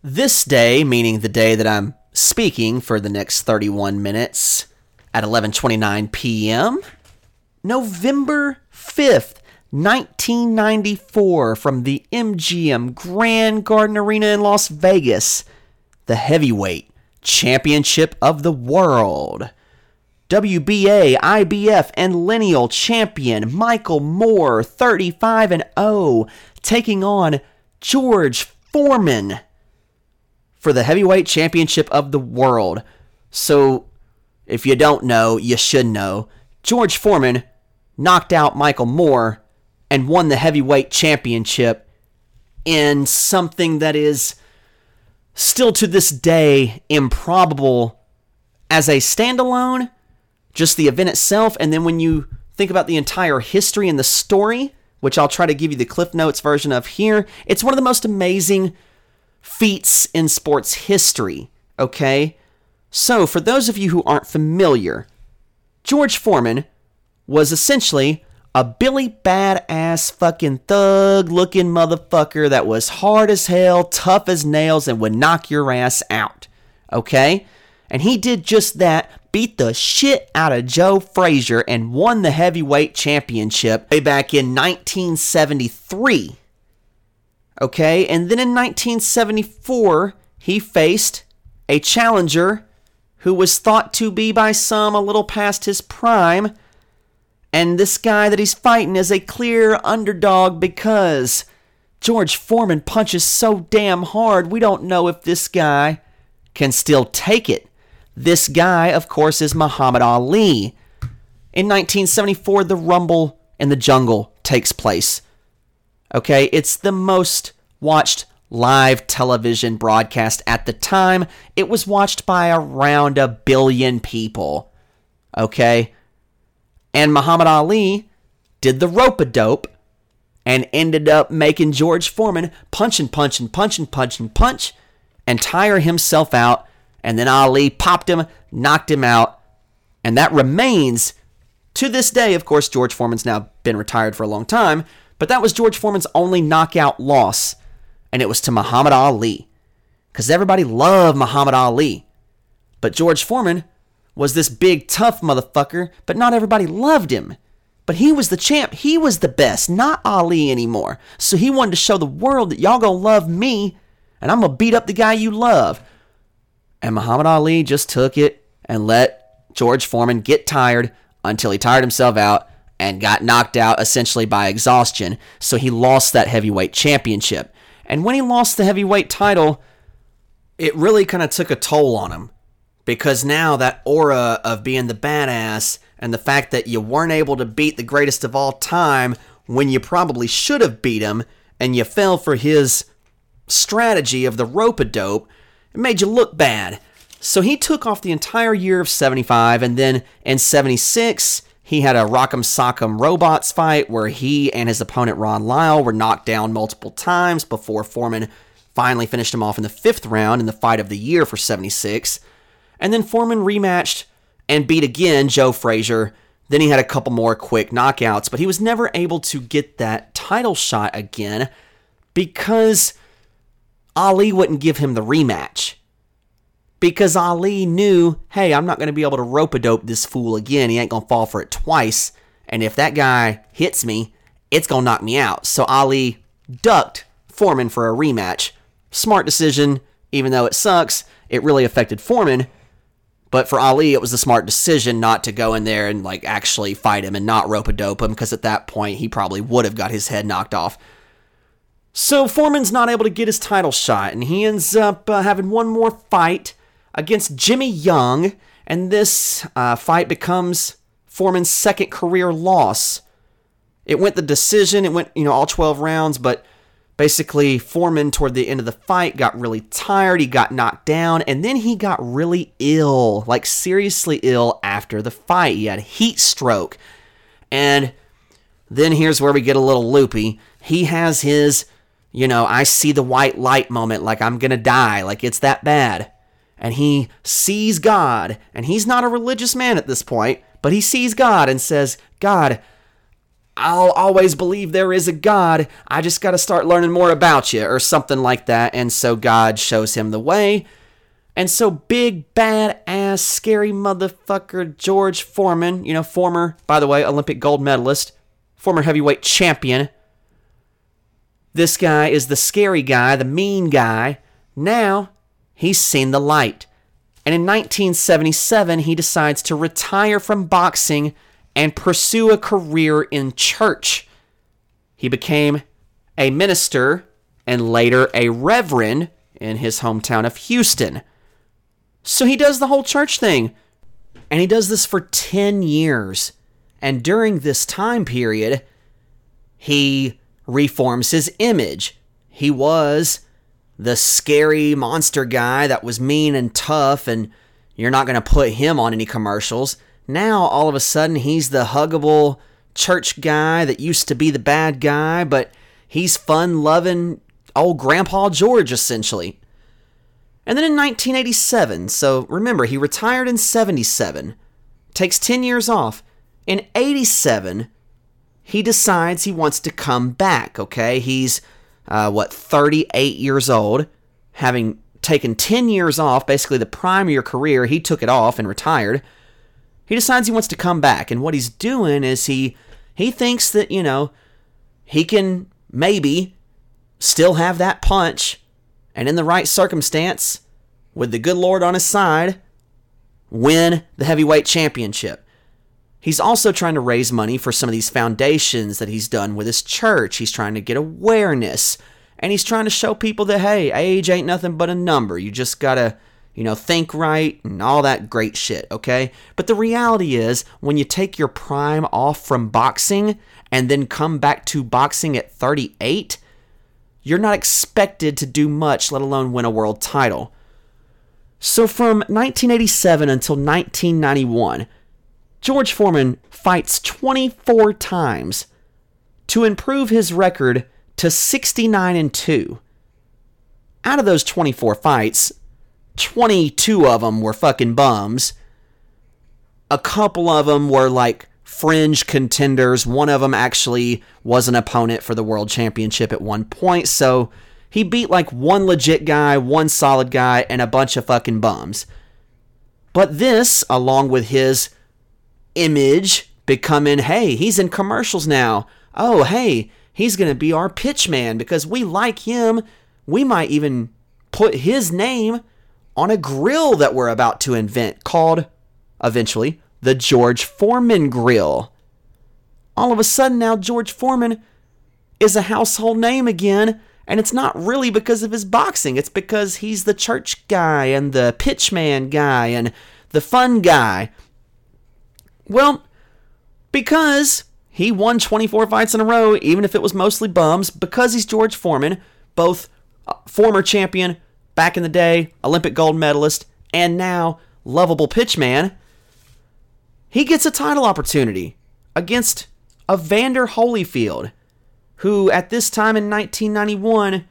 This day, meaning the day that I'm speaking for the next 31 minutes at 11:29 p.m. November 5th, 1994 from the MGM Grand Garden Arena in Las Vegas, the heavyweight championship of the world. WBA, IBF, and lineal champion Michael Moore, 35 and 0, taking on George Foreman for the heavyweight championship of the world. So if you don't know, you should know. George Foreman knocked out Michael Moore and won the heavyweight championship in something that is still to this day improbable as a standalone, just the event itself, and then when you think about the entire history and the story, which I'll try to give you the Cliff Notes version of here, it's one of the most amazing feats in sports history, okay? So, for those of you who aren't familiar, George Foreman was essentially a Billy badass fucking thug looking motherfucker that was hard as hell, tough as nails, and would knock your ass out. Okay? And he did just that, beat the shit out of Joe Frazier and won the heavyweight championship way back in 1973. Okay? And then in 1974, he faced a challenger who was thought to be by some a little past his prime and this guy that he's fighting is a clear underdog because George Foreman punches so damn hard, we don't know if this guy can still take it. This guy, of course, is Muhammad Ali. In 1974, the Rumble in the Jungle takes place. Okay, it's the most watched live television broadcast at the time. It was watched by around a billion people. Okay, and Muhammad Ali did the rope a dope and ended up making George Foreman punch and punch and punch and punch and punch and tire himself out. And then Ali popped him, knocked him out. And that remains to this day. Of course, George Foreman's now been retired for a long time, but that was George Foreman's only knockout loss. And it was to Muhammad Ali. Because everybody loved Muhammad Ali. But George Foreman was this big tough motherfucker, but not everybody loved him. But he was the champ. He was the best, not Ali anymore. So he wanted to show the world that y'all gonna love me, and I'm gonna beat up the guy you love. And Muhammad Ali just took it and let George Foreman get tired until he tired himself out and got knocked out essentially by exhaustion. So he lost that heavyweight championship. And when he lost the heavyweight title, it really kind of took a toll on him because now that aura of being the badass and the fact that you weren't able to beat the greatest of all time when you probably should have beat him and you fell for his strategy of the rope a dope, it made you look bad. So he took off the entire year of 75 and then in 76 he had a Rock'em Sock'em Robots fight where he and his opponent Ron Lyle were knocked down multiple times before Foreman finally finished him off in the fifth round in the fight of the year for 76. And then Foreman rematched and beat again Joe Frazier. Then he had a couple more quick knockouts, but he was never able to get that title shot again because Ali wouldn't give him the rematch. Because Ali knew, hey, I'm not going to be able to rope a dope this fool again. He ain't going to fall for it twice. And if that guy hits me, it's going to knock me out. So Ali ducked Foreman for a rematch. Smart decision, even though it sucks. It really affected Foreman but for Ali, it was a smart decision not to go in there and like actually fight him and not rope a dope him because at that point he probably would have got his head knocked off. So Foreman's not able to get his title shot, and he ends up uh, having one more fight against Jimmy Young, and this uh, fight becomes Foreman's second career loss. It went the decision, it went you know all 12 rounds, but Basically, Foreman, toward the end of the fight, got really tired. He got knocked down, and then he got really ill, like seriously ill after the fight. He had heat stroke. And then here's where we get a little loopy. He has his, you know, I see the white light moment, like I'm going to die, like it's that bad. And he sees God, and he's not a religious man at this point, but he sees God and says, God, I'll always believe there is a God. I just got to start learning more about you, or something like that. And so God shows him the way. And so big, bad ass, scary motherfucker George Foreman, you know, former, by the way, Olympic gold medalist, former heavyweight champion. This guy is the scary guy, the mean guy. Now he's seen the light. And in 1977, he decides to retire from boxing and pursue a career in church. He became a minister and later a reverend in his hometown of Houston. So he does the whole church thing. And he does this for 10 years. And during this time period, he reforms his image. He was the scary monster guy that was mean and tough, and you're not going to put him on any commercials. Now, all of a sudden, he's the huggable church guy that used to be the bad guy, but he's fun loving old Grandpa George, essentially. And then in 1987, so remember, he retired in 77, takes 10 years off. In 87, he decides he wants to come back, okay? He's, uh, what, 38 years old, having taken 10 years off, basically the prime of your career. He took it off and retired. He decides he wants to come back, and what he's doing is he he thinks that, you know, he can maybe still have that punch and in the right circumstance, with the good Lord on his side, win the heavyweight championship. He's also trying to raise money for some of these foundations that he's done with his church. He's trying to get awareness and he's trying to show people that, hey, age ain't nothing but a number. You just gotta, you know, think right and all that great shit, okay? But the reality is, when you take your prime off from boxing and then come back to boxing at 38, you're not expected to do much, let alone win a world title. So from 1987 until 1991, George Foreman fights 24 times to improve his record to 69 and 2. Out of those 24 fights, 22 of them were fucking bums. A couple of them were like fringe contenders. One of them actually was an opponent for the world championship at one point. So he beat like one legit guy, one solid guy, and a bunch of fucking bums. But this, along with his image becoming, hey, he's in commercials now. Oh, hey, he's going to be our pitch man because we like him. We might even put his name on a grill that we're about to invent called, eventually, the George Foreman Grill. All of a sudden, now George Foreman is a household name again, and it's not really because of his boxing. It's because he's the church guy and the pitchman guy and the fun guy. Well, because he won 24 fights in a row, even if it was mostly bums, because he's George Foreman, both uh, former champion back in the day, Olympic gold medalist, and now lovable pitchman he gets a title opportunity against Evander Holyfield, who at this time in 1991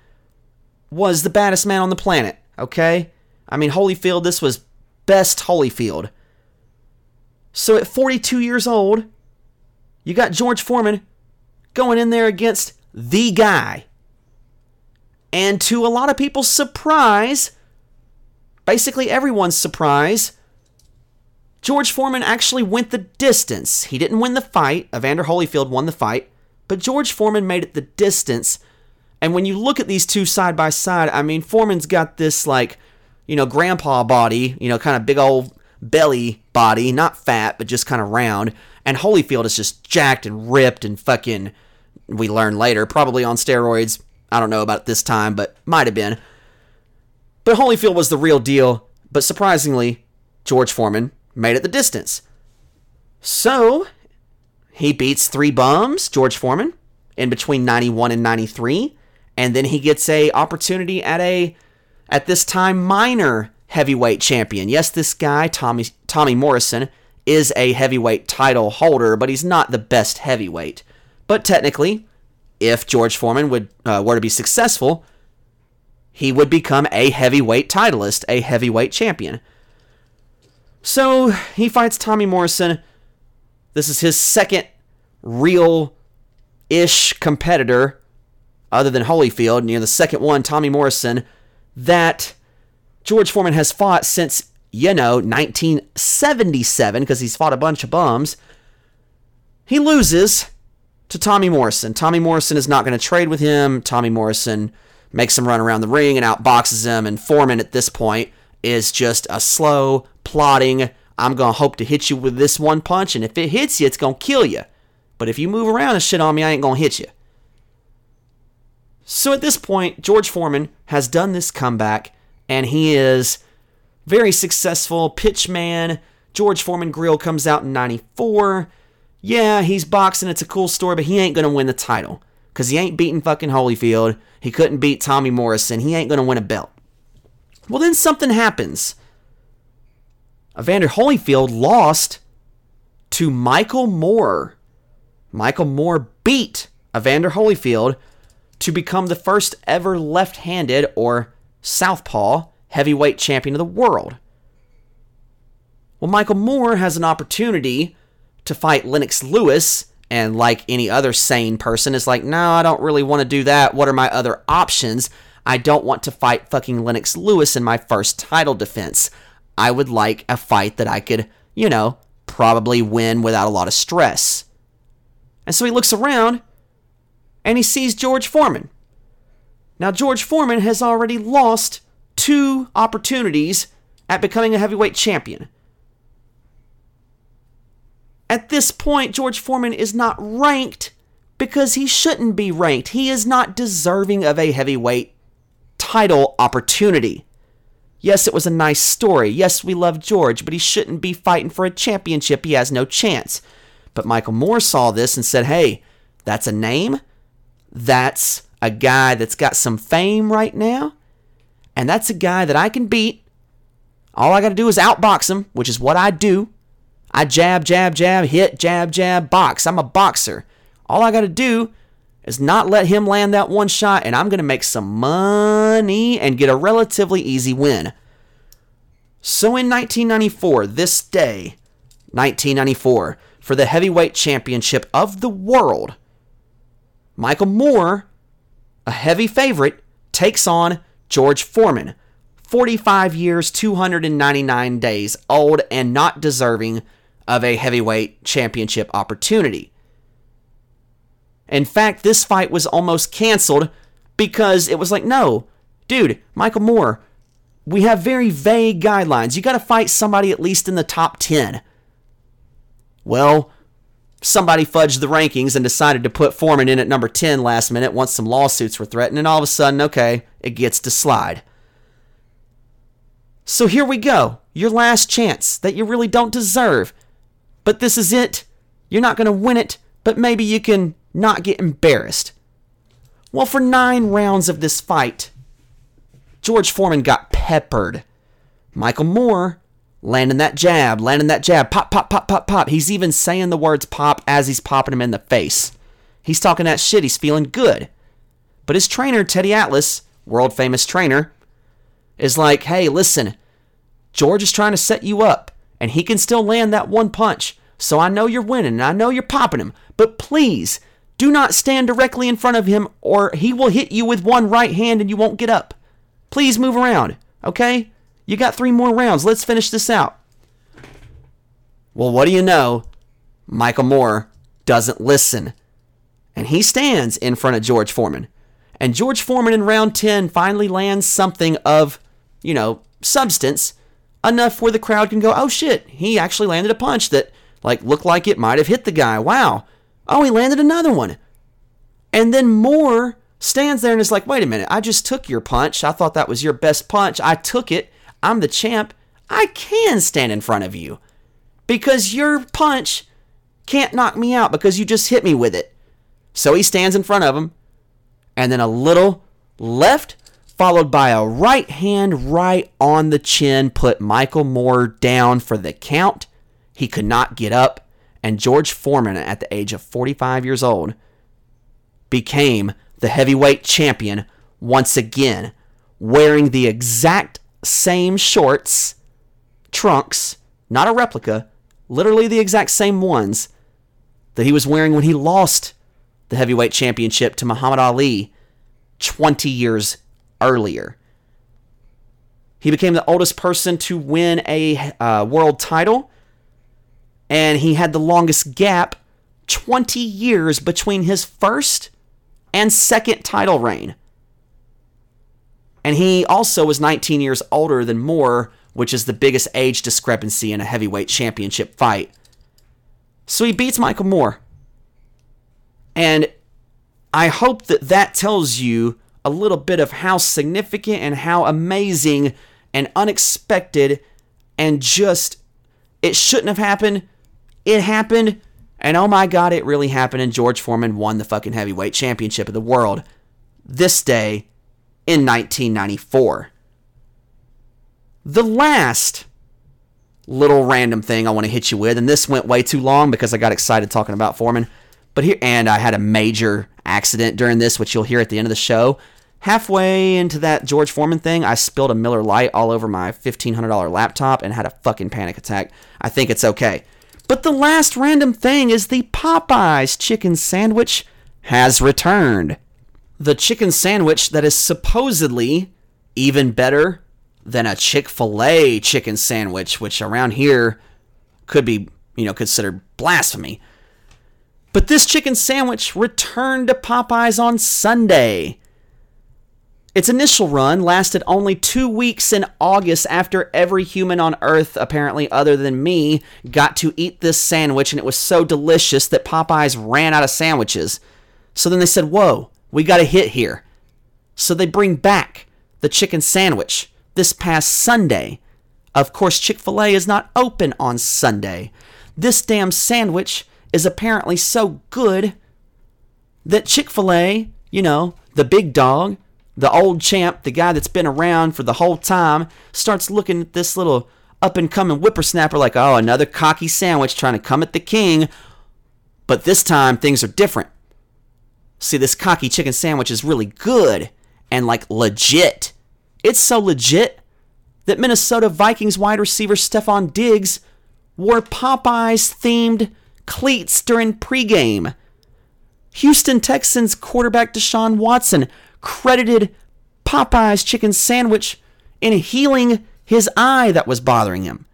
was the baddest man on the planet, okay? I mean, Holyfield, this was best Holyfield. So at 42 years old, you got George Foreman going in there against the guy. And to a lot of people's surprise, basically everyone's surprise, George Foreman actually went the distance. He didn't win the fight. Evander Holyfield won the fight, but George Foreman made it the distance. And when you look at these two side by side, I mean, Foreman's got this like, you know, grandpa body, you know, kind of big old belly body, not fat, but just kind of round. And Holyfield is just jacked and ripped and fucking, we learn later, probably on steroids. I don't know about this time, but might have been. But Holyfield was the real deal. But surprisingly, George Foreman made it the distance. So he beats three bums, George Foreman, in between 91 and 93, and then he gets a opportunity at a at this time minor heavyweight champion. Yes, this guy Tommy Tommy Morrison is a heavyweight title holder, but he's not the best heavyweight. But technically, if George Foreman would uh, were to be successful, he would become a heavyweight titleist, a heavyweight champion. So he fights Tommy Morrison. This is his second real ish competitor, other than Holyfield, near the second one, Tommy Morrison, that George Foreman has fought since, you know, 1977, because he's fought a bunch of bums. He loses to Tommy Morrison. Tommy Morrison is not going to trade with him. Tommy Morrison makes him run around the ring and outboxes him, and Foreman at this point is just a slow, plotting, I'm going to hope to hit you with this one punch, and if it hits you, it's going to kill you. But if you move around and shit on me, I ain't going to hit you. So at this point, George Foreman has done this comeback, and he is very successful pitchman, George Foreman Grill comes out in 94. Yeah, he's boxing. It's a cool story, but he ain't going to win the title because he ain't beating fucking Holyfield. He couldn't beat Tommy Morrison. He ain't going to win a belt. Well, then something happens. Evander Holyfield lost to Michael Moore. Michael Moore beat Evander Holyfield to become the first ever left handed or southpaw heavyweight champion of the world. Well, Michael Moore has an opportunity to fight Lennox Lewis, and like any other sane person, is like, no, I don't really want to do that. What are my other options? I don't want to fight fucking Lennox Lewis in my first title defense. I would like a fight that I could, you know, probably win without a lot of stress. And so he looks around and he sees George Foreman. Now, George Foreman has already lost two opportunities at becoming a heavyweight champion. At this point, George Foreman is not ranked because he shouldn't be ranked. He is not deserving of a heavyweight title opportunity. Yes, it was a nice story. Yes, we love George, but he shouldn't be fighting for a championship. He has no chance. But Michael Moore saw this and said, hey, that's a name. That's a guy that's got some fame right now. And that's a guy that I can beat. All I got to do is outbox him, which is what I do. I jab, jab, jab, hit, jab, jab, box. I'm a boxer. All I got to do is not let him land that one shot, and I'm going to make some money and get a relatively easy win. So in 1994, this day, 1994, for the heavyweight championship of the world, Michael Moorer, a heavy favorite, takes on George Foreman, 45 years, 299 days old, and not deserving of a heavyweight championship opportunity. In fact, this fight was almost canceled because it was like, no, dude, Michael Moore, we have very vague guidelines. You got to fight somebody at least in the top 10. Well, somebody fudged the rankings and decided to put Foreman in at number 10 last minute once some lawsuits were threatened, and all of a sudden, okay, it gets to slide. So here we go. Your last chance that you really don't deserve. But this is it. You're not going to win it, but maybe you can not get embarrassed. Well, for nine rounds of this fight, George Foreman got peppered. Michael Moorer landing that jab, landing that jab, pop, pop, pop, pop, pop. He's even saying the words pop as he's popping him in the face. He's talking that shit. He's feeling good. But his trainer, Teddy Atlas, world famous trainer, is like, hey, listen, George is trying to set you up, and he can still land that one punch. So I know you're winning, and I know you're popping him. But please, do not stand directly in front of him, or he will hit you with one right hand and you won't get up. Please move around, okay? You got three more rounds. Let's finish this out. Well, what do you know? Michael Moore doesn't listen. And he stands in front of George Foreman. And George Foreman in round 10 finally lands something of, you know, substance enough where the crowd can go, oh shit, he actually landed a punch that, like, looked like it might have hit the guy. Wow. Oh, he landed another one. And then Moore stands there and is like, wait a minute, I just took your punch. I thought that was your best punch. I took it. I'm the champ. I can stand in front of you because your punch can't knock me out because you just hit me with it. So he stands in front of him, and then a little left, followed by a right hand right on the chin, put Michael Moore down for the count. He could not get up and George Foreman, at the age of 45 years old, became the heavyweight champion once again, wearing the exact same shorts, trunks, not a replica, literally the exact same ones that he was wearing when he lost the heavyweight championship to Muhammad Ali 20 years earlier. He became the oldest person to win a uh, world title and he had the longest gap 20 years between his first and second title reign. And he also was 19 years older than Moore, which is the biggest age discrepancy in a heavyweight championship fight. So he beats Michael Moore. And I hope that that tells you a little bit of how significant and how amazing and unexpected and just It shouldn't have happened. It happened. And oh my God, it really happened. And George Foreman won the fucking heavyweight championship of the world this day in 1994. The last little random thing I want to hit you with, and this went way too long because I got excited talking about Foreman. But here, and I had a major accident during this, which you'll hear at the end of the show. Halfway into that George Foreman thing, I spilled a Miller Lite all over my $1,500 laptop and had a fucking panic attack. I think it's okay. But the last random thing is the Popeyes chicken sandwich has returned. The chicken sandwich that is supposedly even better than a Chick fil A chicken sandwich, which around here could be, you know, considered blasphemy. But this chicken sandwich returned to Popeyes on Sunday. Its initial run lasted only two weeks in August after every human on Earth, apparently other than me, got to eat this sandwich, and it was so delicious that Popeyes ran out of sandwiches. So then they said, Whoa, we got a hit here. So they bring back the chicken sandwich this past Sunday. Of course, Chick fil A is not open on Sunday. This damn sandwich is apparently so good that Chick fil A, you know, the big dog, the old champ, the guy that's been around for the whole time, starts looking at this little up and coming whippersnapper like, oh, another cocky sandwich trying to come at the king. But this time things are different. See, this cocky chicken sandwich is really good and like legit. It's so legit that Minnesota Vikings wide receiver Stefon Diggs wore Popeyes themed cleats during pregame. Houston Texans quarterback Deshaun Watson credited Popeye's chicken sandwich in healing his eye that was bothering him.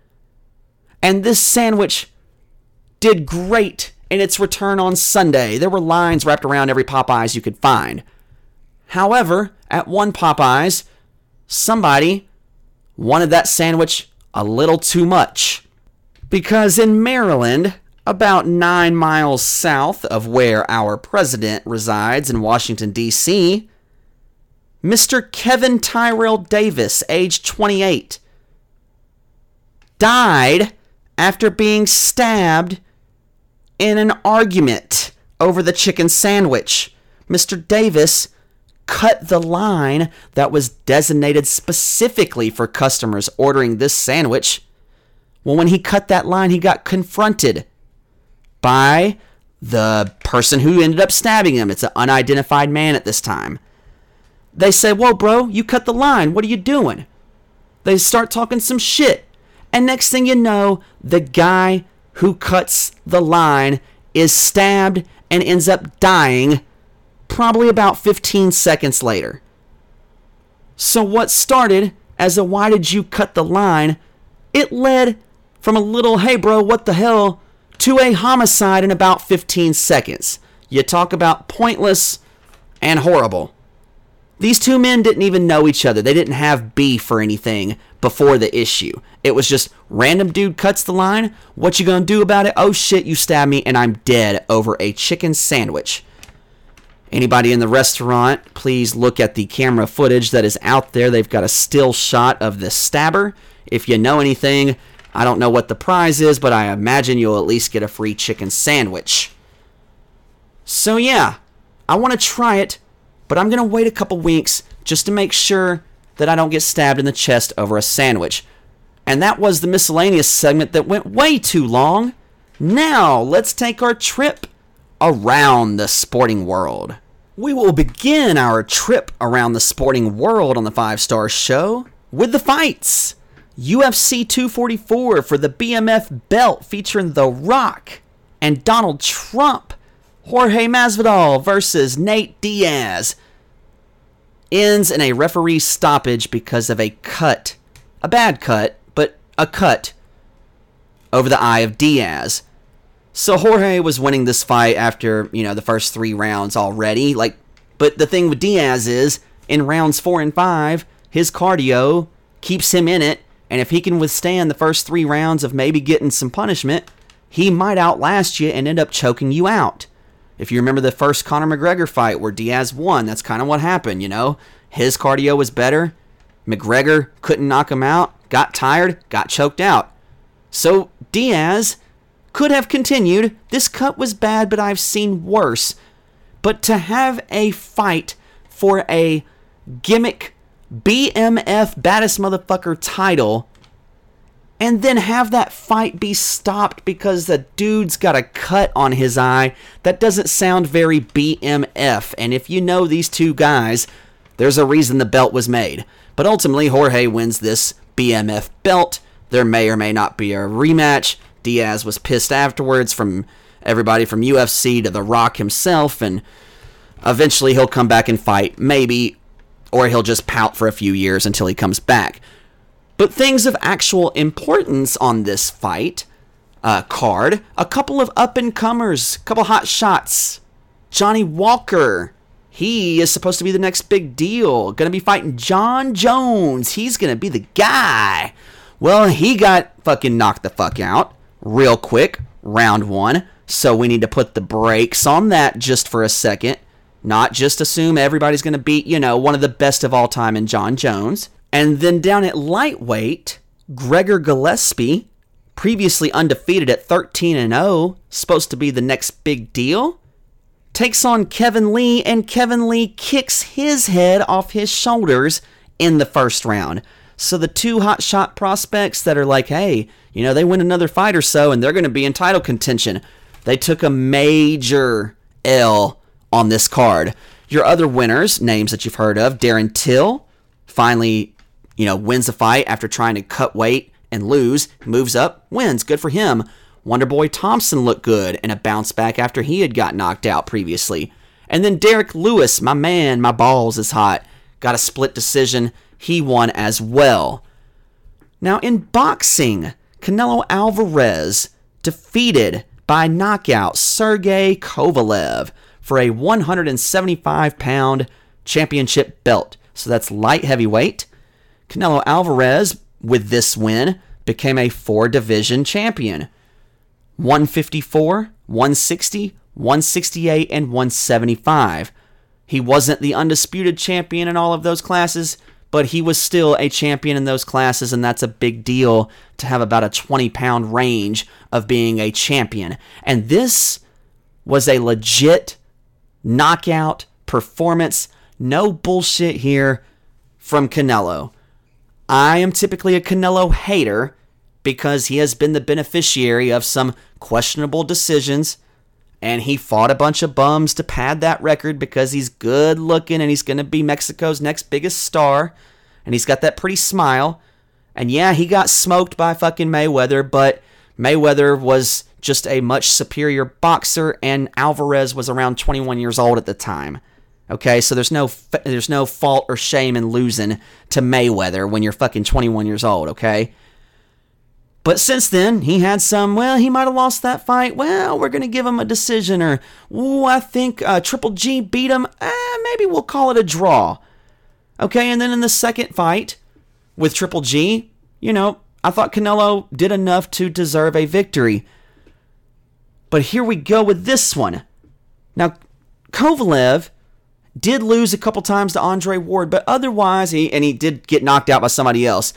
And this sandwich did great in its return on Sunday. There were lines wrapped around every Popeyes you could find. However, at one Popeyes, somebody wanted that sandwich a little too much. Because in Maryland, about nine miles south of where our president resides in Washington, D.C., Mr. Kevin Tyrell Davis, age 28, died after being stabbed in an argument over the chicken sandwich. Mr. Davis cut the line that was designated specifically for customers ordering this sandwich. Well, when he cut that line, he got confronted by the person who ended up stabbing him. It's an unidentified man at this time. They say, Whoa, bro, you cut the line. What are you doing? They start talking some shit. And next thing you know, the guy who cuts the line is stabbed and ends up dying probably about 15 seconds later. So, what started as a why did you cut the line, it led from a little hey bro, what the hell, to a homicide in about 15 seconds. You talk about pointless and horrible. These two men didn't even know each other. They didn't have beef or anything before the issue. It was just random dude cuts the line. What you gonna do about it? Oh shit, you stabbed me and I'm dead over a chicken sandwich. Anybody in the restaurant, please look at the camera footage that is out there. They've got a still shot of the stabber. If you know anything, I don't know what the prize is, but I imagine you'll at least get a free chicken sandwich. So, yeah, I want to try it, but I'm going to wait a couple weeks just to make sure that I don't get stabbed in the chest over a sandwich. And that was the miscellaneous segment that went way too long. Now, let's take our trip around the sporting world. We will begin our trip around the sporting world on the Five Star Show with the fights. UFC 244 for the BMF belt featuring The Rock and Donald Trump. Jorge Masvidal versus Nate Diaz ends in a referee stoppage because of a cut. A bad cut, but a cut over the eye of Diaz. So Jorge was winning this fight after, you know, the first 3 rounds already. Like but the thing with Diaz is in rounds 4 and 5, his cardio keeps him in it and if he can withstand the first three rounds of maybe getting some punishment, he might outlast you and end up choking you out. If you remember the first Conor McGregor fight where Diaz won, that's kind of what happened, you know? His cardio was better. McGregor couldn't knock him out, got tired, got choked out. So Diaz could have continued. This cut was bad, but I've seen worse. But to have a fight for a gimmick BMF baddest motherfucker title and then have that fight be stopped because the dude's got a cut on his eye, that doesn't sound very BMF. And if you know these two guys, there's a reason the belt was made. But ultimately, Jorge wins this BMF belt. There may or may not be a rematch. Diaz was pissed afterwards from everybody from UFC to The Rock himself, and eventually he'll come back and fight, maybe, or he'll just pout for a few years until he comes back. But things of actual importance on this fight uh, card a couple of up and comers, a couple hot shots. Johnny Walker, he is supposed to be the next big deal. Gonna be fighting Jon Jones. He's gonna be the guy. Well, he got fucking knocked the fuck out real quick, round one. So we need to put the brakes on that just for a second. Not just assume everybody's to beat, you know, one of the best of all time in Jon Jones. And then down at lightweight, Gregor Gillespie, previously undefeated at 13 and 0, supposed to be the next big deal, takes on Kevin Lee and Kevin Lee kicks his head off his shoulders in the first round. So the two hot shot prospects that are like, "Hey, you know, they win another fight or so and they're going to be in title contention." They took a major L on this card. Your other winners, names that you've heard of, Darren Till, finally you know, wins the fight after trying to cut weight and lose, moves up, wins. Good for him. Wonderboy Thompson looked good and a bounce back after he had got knocked out previously. And then Derrick Lewis, my man, my balls is hot. Got a split decision. He won as well. Now in boxing, Canelo Alvarez defeated by knockout Sergey Kovalev for a 175 pound championship belt. So that's light heavyweight. Canelo Alvarez, with this win, became a four division champion 154, 160, 168, and 175. He wasn't the undisputed champion in all of those classes, but he was still a champion in those classes, and that's a big deal to have about a 20 pound range of being a champion. And this was a legit knockout performance. No bullshit here from Canelo. I am typically a Canelo hater because he has been the beneficiary of some questionable decisions and he fought a bunch of bums to pad that record because he's good looking and he's going to be Mexico's next biggest star and he's got that pretty smile. And yeah, he got smoked by fucking Mayweather, but Mayweather was just a much superior boxer and Alvarez was around 21 years old at the time. Okay, so there's no there's no fault or shame in losing to Mayweather when you're fucking 21 years old, okay? But since then, he had some, well, he might have lost that fight. Well, we're going to give him a decision. Or, ooh, I think uh, Triple G beat him. Eh, maybe we'll call it a draw. Okay, and then in the second fight with Triple G, you know, I thought Canelo did enough to deserve a victory. But here we go with this one. Now, Kovalev did lose a couple times to Andre Ward, but otherwise, he and he did get knocked out by somebody else.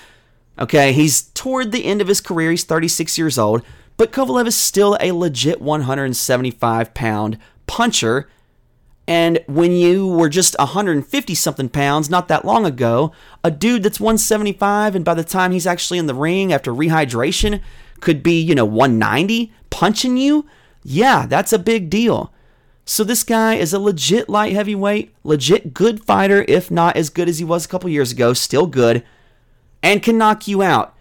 Okay, he's toward the end of his career. He's 36 years old, but Kovalev is still a legit 175 pound puncher. And when you were just 150 something pounds not that long ago, a dude that's 175 and by the time he's actually in the ring after rehydration could be, you know, 190 punching you, yeah, that's a big deal. So this guy is a legit light heavyweight, legit good fighter, if not as good as he was a couple years ago, still good, and can knock you out.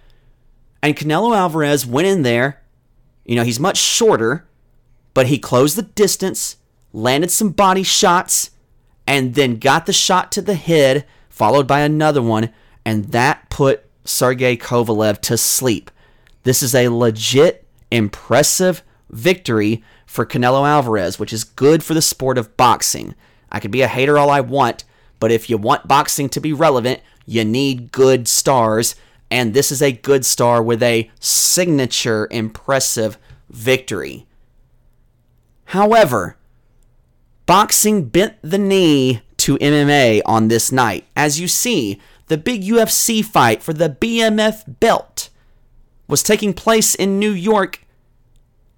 And Canelo Alvarez went in there. You know, he's much shorter, but he closed the distance, landed some body shots, and then got the shot to the head, followed by another one, and that put Sergey Kovalev to sleep. This is a legit, impressive victory for Canelo Alvarez, which is good for the sport of boxing. I could be a hater all I want, but if you want boxing to be relevant, you need good stars, and this is a good star with a signature impressive victory. However, boxing bent the knee to MMA on this night. As you see, the big UFC fight for the BMF belt was taking place in New York,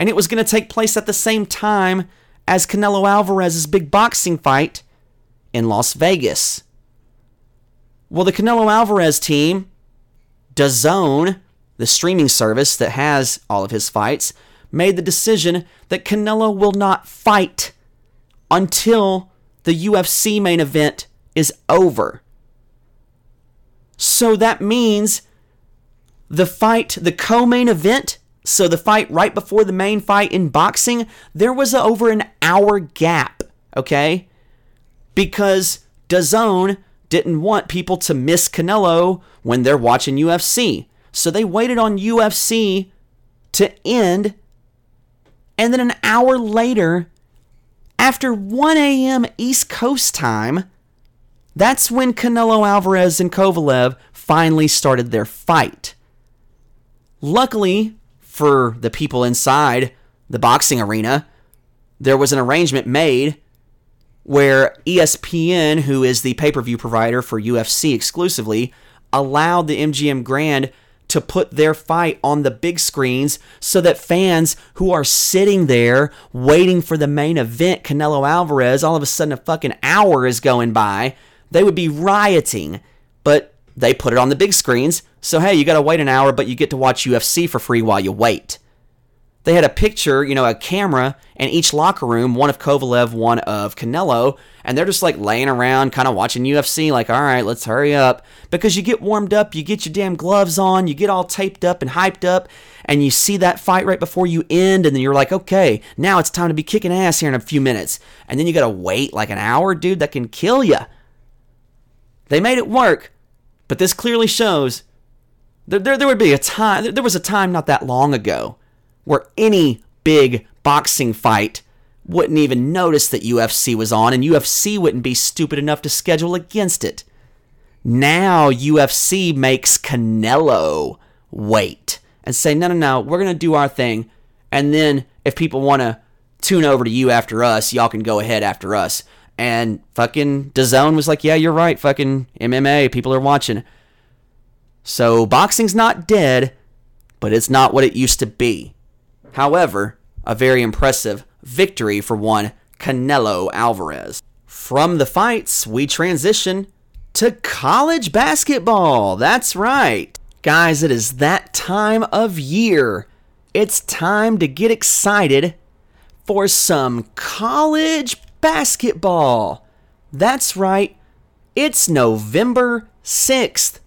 and it was going to take place at the same time as Canelo Alvarez's big boxing fight in Las Vegas. Well, the Canelo Alvarez team, DAZN, the streaming service that has all of his fights, made the decision that Canelo will not fight until the UFC main event is over. So that means the fight, the co main event, so the fight right before the main fight in boxing, there was a, over an hour gap, okay? Because DAZN didn't want people to miss Canelo when they're watching UFC. So they waited on UFC to end. And then an hour later, after 1 a.m. East Coast time, that's when Canelo Alvarez and Kovalev finally started their fight. Luckily for the people inside the boxing arena, there was an arrangement made where ESPN, who is the pay per view provider for UFC exclusively, allowed the MGM Grand to put their fight on the big screens so that fans who are sitting there waiting for the main event, Canelo Alvarez, all of a sudden a fucking hour is going by, they would be rioting. But they put it on the big screens, so hey, you gotta wait an hour, but you get to watch UFC for free while you wait. They had a picture, you know, a camera in each locker room, one of Kovalev, one of Canelo, and they're just like laying around, kind of watching UFC, like, all right, let's hurry up. Because you get warmed up, you get your damn gloves on, you get all taped up and hyped up, and you see that fight right before you end, and then you're like, okay, now it's time to be kicking ass here in a few minutes. And then you gotta wait like an hour, dude, that can kill you. They made it work, but this clearly shows there, there, there would be a time, there was a time not that long ago where any big boxing fight wouldn't even notice that UFC was on, and UFC wouldn't be stupid enough to schedule against it. Now UFC makes Canelo wait and say, no, no, no, we're going to do our thing. And then if people want to tune over to you after us, y'all can go ahead after us. And fucking DAZN was like, yeah, you're right, fucking MMA, people are watching. So boxing's not dead, but it's not what it used to be. However, a very impressive victory for one Canelo Alvarez. From the fights, we transition to college basketball. That's right. Guys, it is that time of year. It's time to get excited for some college basketball. That's right. It's November 6th.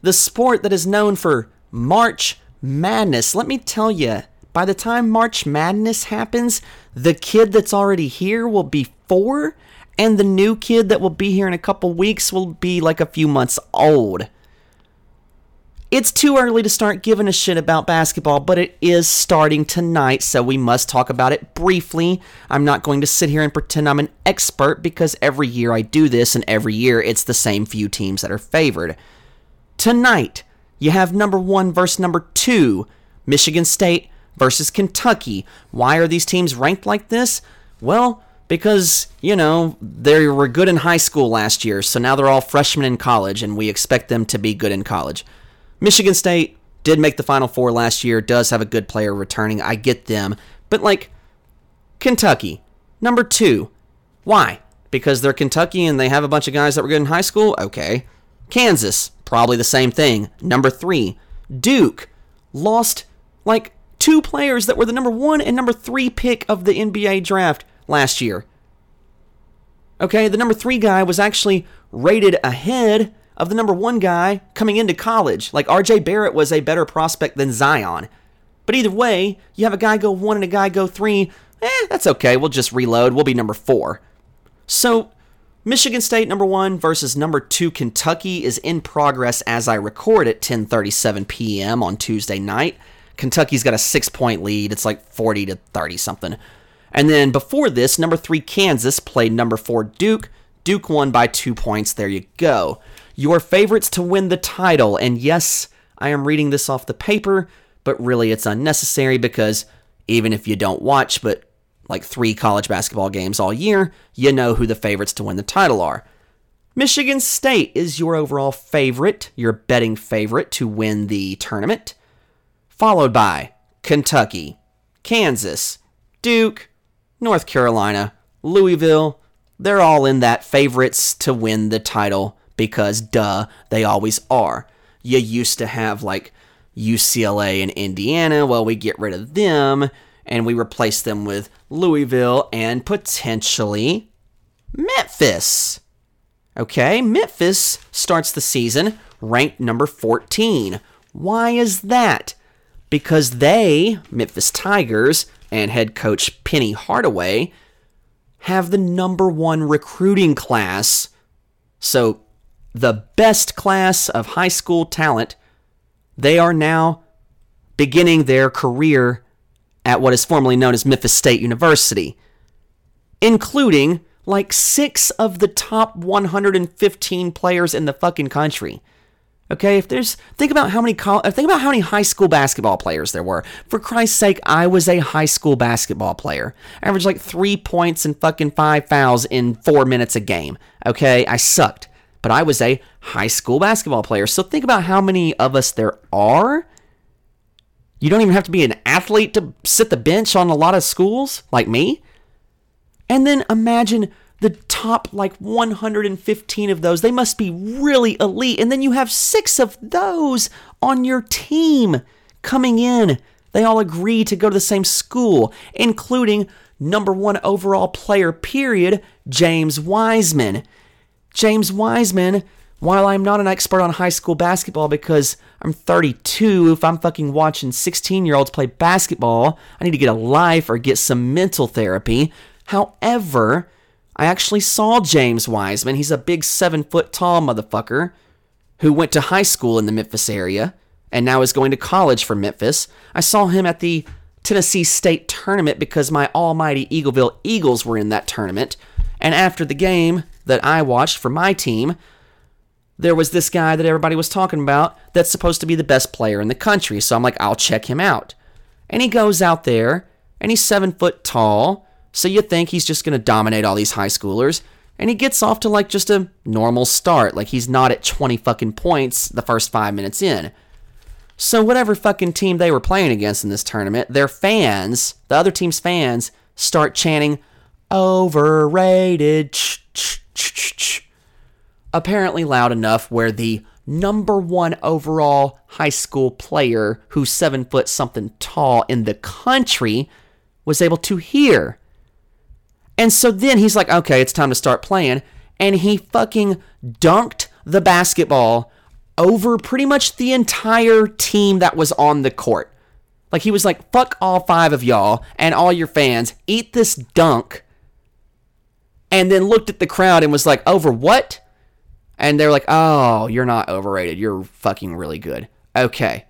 The sport that is known for March Madness. Let me tell you, by the time March Madness happens, the kid that's already here will be four, and the new kid that will be here in a couple weeks will be like a few months old. It's too early to start giving a shit about basketball, but it is starting tonight, so we must talk about it briefly. I'm not going to sit here and pretend I'm an expert because every year I do this, and every year it's the same few teams that are favored. Tonight, you have number one versus number two, Michigan State versus Kentucky. Why are these teams ranked like this? Well, because, you know, they were good in high school last year, so now they're all freshmen in college, and we expect them to be good in college. Michigan State did make the Final Four last year, does have a good player returning. I get them. But, like, Kentucky, number two. Why? Because they're Kentucky and they have a bunch of guys that were good in high school? Okay. Kansas, probably the same thing. Number three. Duke, lost like two players that were the number one and number three pick of the NBA draft last year. Okay, the number three guy was actually rated ahead of the number one guy coming into college. Like RJ Barrett was a better prospect than Zion. But either way, you have a guy go one and a guy go three. Eh, that's okay. We'll just reload. We'll be number four. So, Michigan State number one versus number two Kentucky is in progress as I record at 10:37 p.m. on Tuesday night. Kentucky's got a six point lead. It's like 40 to 30 something. And then before this, number three Kansas played number four Duke. Duke won by two points. There you go. Your favorites to win the title. And yes, I am reading this off the paper, but really it's unnecessary because even if you don't watch but like three college basketball games all year, you know who the favorites to win the title are. Michigan State is your overall favorite, your betting favorite to win the tournament. followed by Kentucky, Kansas, Duke, North Carolina, Louisville. They're all in that favorites to win the title because, duh, they always are. You used to have like UCLA and Indiana. Well, we get rid of them and we replace them with Louisville and potentially Memphis. Okay, Memphis starts the season ranked number 14. Why is that? Because they, Memphis Tigers, and head coach Penny Hardaway, have the number one recruiting class. So, the best class of high school talent. They are now beginning their career at what is formerly known as Memphis State University, including like six of the top 115 players in the fucking country. Okay, if there's think about how many uh, think about how many high school basketball players there were. For Christ's sake, I was a high school basketball player. I averaged like three points and fucking five fouls in four minutes a game. Okay, I sucked, but I was a high school basketball player. So think about how many of us there are. You don't even have to be an athlete to sit the bench on a lot of schools like me. And then imagine the top like 115 of those. They must be really elite. And then you have six of those on your team coming in. They all agree to go to the same school, including number one overall player, period, James Wiseman. James Wiseman, while I'm not an expert on high school basketball because I'm 32, if I'm fucking watching 16 year olds play basketball, I need to get a life or get some mental therapy. However, I actually saw James Wiseman. He's a big seven foot tall motherfucker who went to high school in the Memphis area and now is going to college for Memphis. I saw him at the Tennessee State tournament because my almighty Eagleville Eagles were in that tournament. And after the game that I watched for my team, there was this guy that everybody was talking about that's supposed to be the best player in the country. So I'm like, I'll check him out. And he goes out there and he's seven foot tall so you think he's just going to dominate all these high schoolers. And he gets off to like just a normal start. Like he's not at 20 fucking points the first five minutes in. So whatever fucking team they were playing against in this tournament, their fans, the other team's fans, start chanting, overrated, apparently loud enough where the number one overall high school player who's seven foot something tall in the country was able to hear and so then he's like, okay, it's time to start playing. And he fucking dunked the basketball over pretty much the entire team that was on the court. Like he was like, fuck all five of y'all and all your fans, eat this dunk. And then looked at the crowd and was like, over what? And they're like, oh, you're not overrated. You're fucking really good. Okay.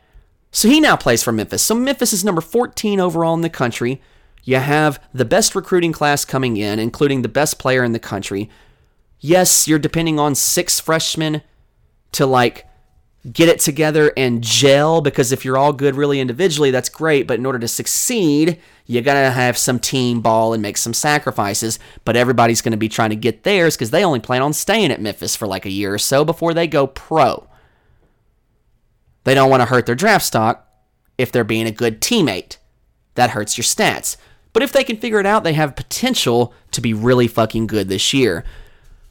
So he now plays for Memphis. So Memphis is number 14 overall in the country. You have the best recruiting class coming in, including the best player in the country. Yes, you're depending on six freshmen to like get it together and gel because if you're all good really individually, that's great. But in order to succeed, you gotta have some team ball and make some sacrifices. But everybody's gonna be trying to get theirs because they only plan on staying at Memphis for like a year or so before they go pro. They don't want to hurt their draft stock if they're being a good teammate. That hurts your stats. But if they can figure it out, they have potential to be really fucking good this year.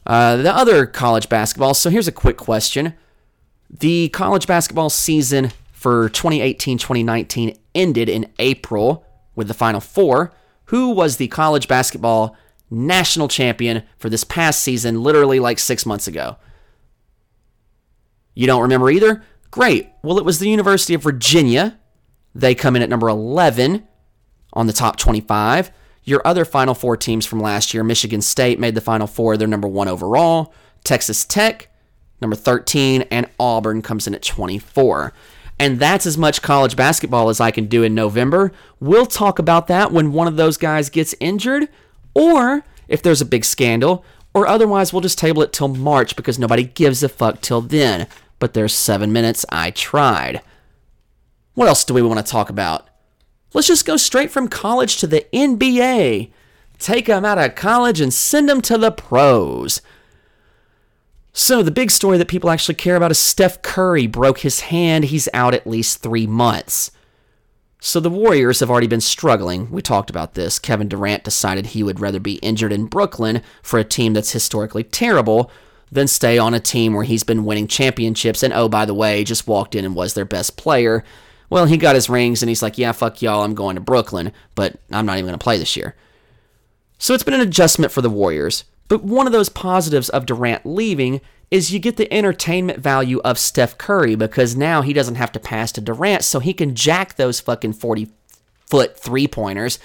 Uh, the other college basketball. So here's a quick question. The college basketball season for 2018 2019 ended in April with the Final Four. Who was the college basketball national champion for this past season, literally like six months ago? You don't remember either? Great. Well, it was the University of Virginia. They come in at number 11 on the top 25. Your other Final Four teams from last year, Michigan State made the Final Four. They're number one overall. Texas Tech, number 13, and Auburn comes in at 24. And that's as much college basketball as I can do in November. We'll talk about that when one of those guys gets injured, or if there's a big scandal, or otherwise we'll just table it till March because nobody gives a fuck till then. But there's seven minutes. I tried. What else do we want to talk about? Let's just go straight from college to the NBA. Take them out of college and send them to the pros. So, the big story that people actually care about is Steph Curry broke his hand. He's out at least three months. So the Warriors have already been struggling. We talked about this. Kevin Durant decided he would rather be injured in Brooklyn for a team that's historically terrible than stay on a team where he's been winning championships and oh by the way, just walked in and was their best player. Well, he got his rings and he's like, "Yeah, fuck y'all, I'm going to Brooklyn, but I'm not even going to play this year." So it's been an adjustment for the Warriors. But one of those positives of Durant leaving is you get the entertainment value of Steph Curry because now he doesn't have to pass to Durant, so he can jack those fucking 40 foot three pointers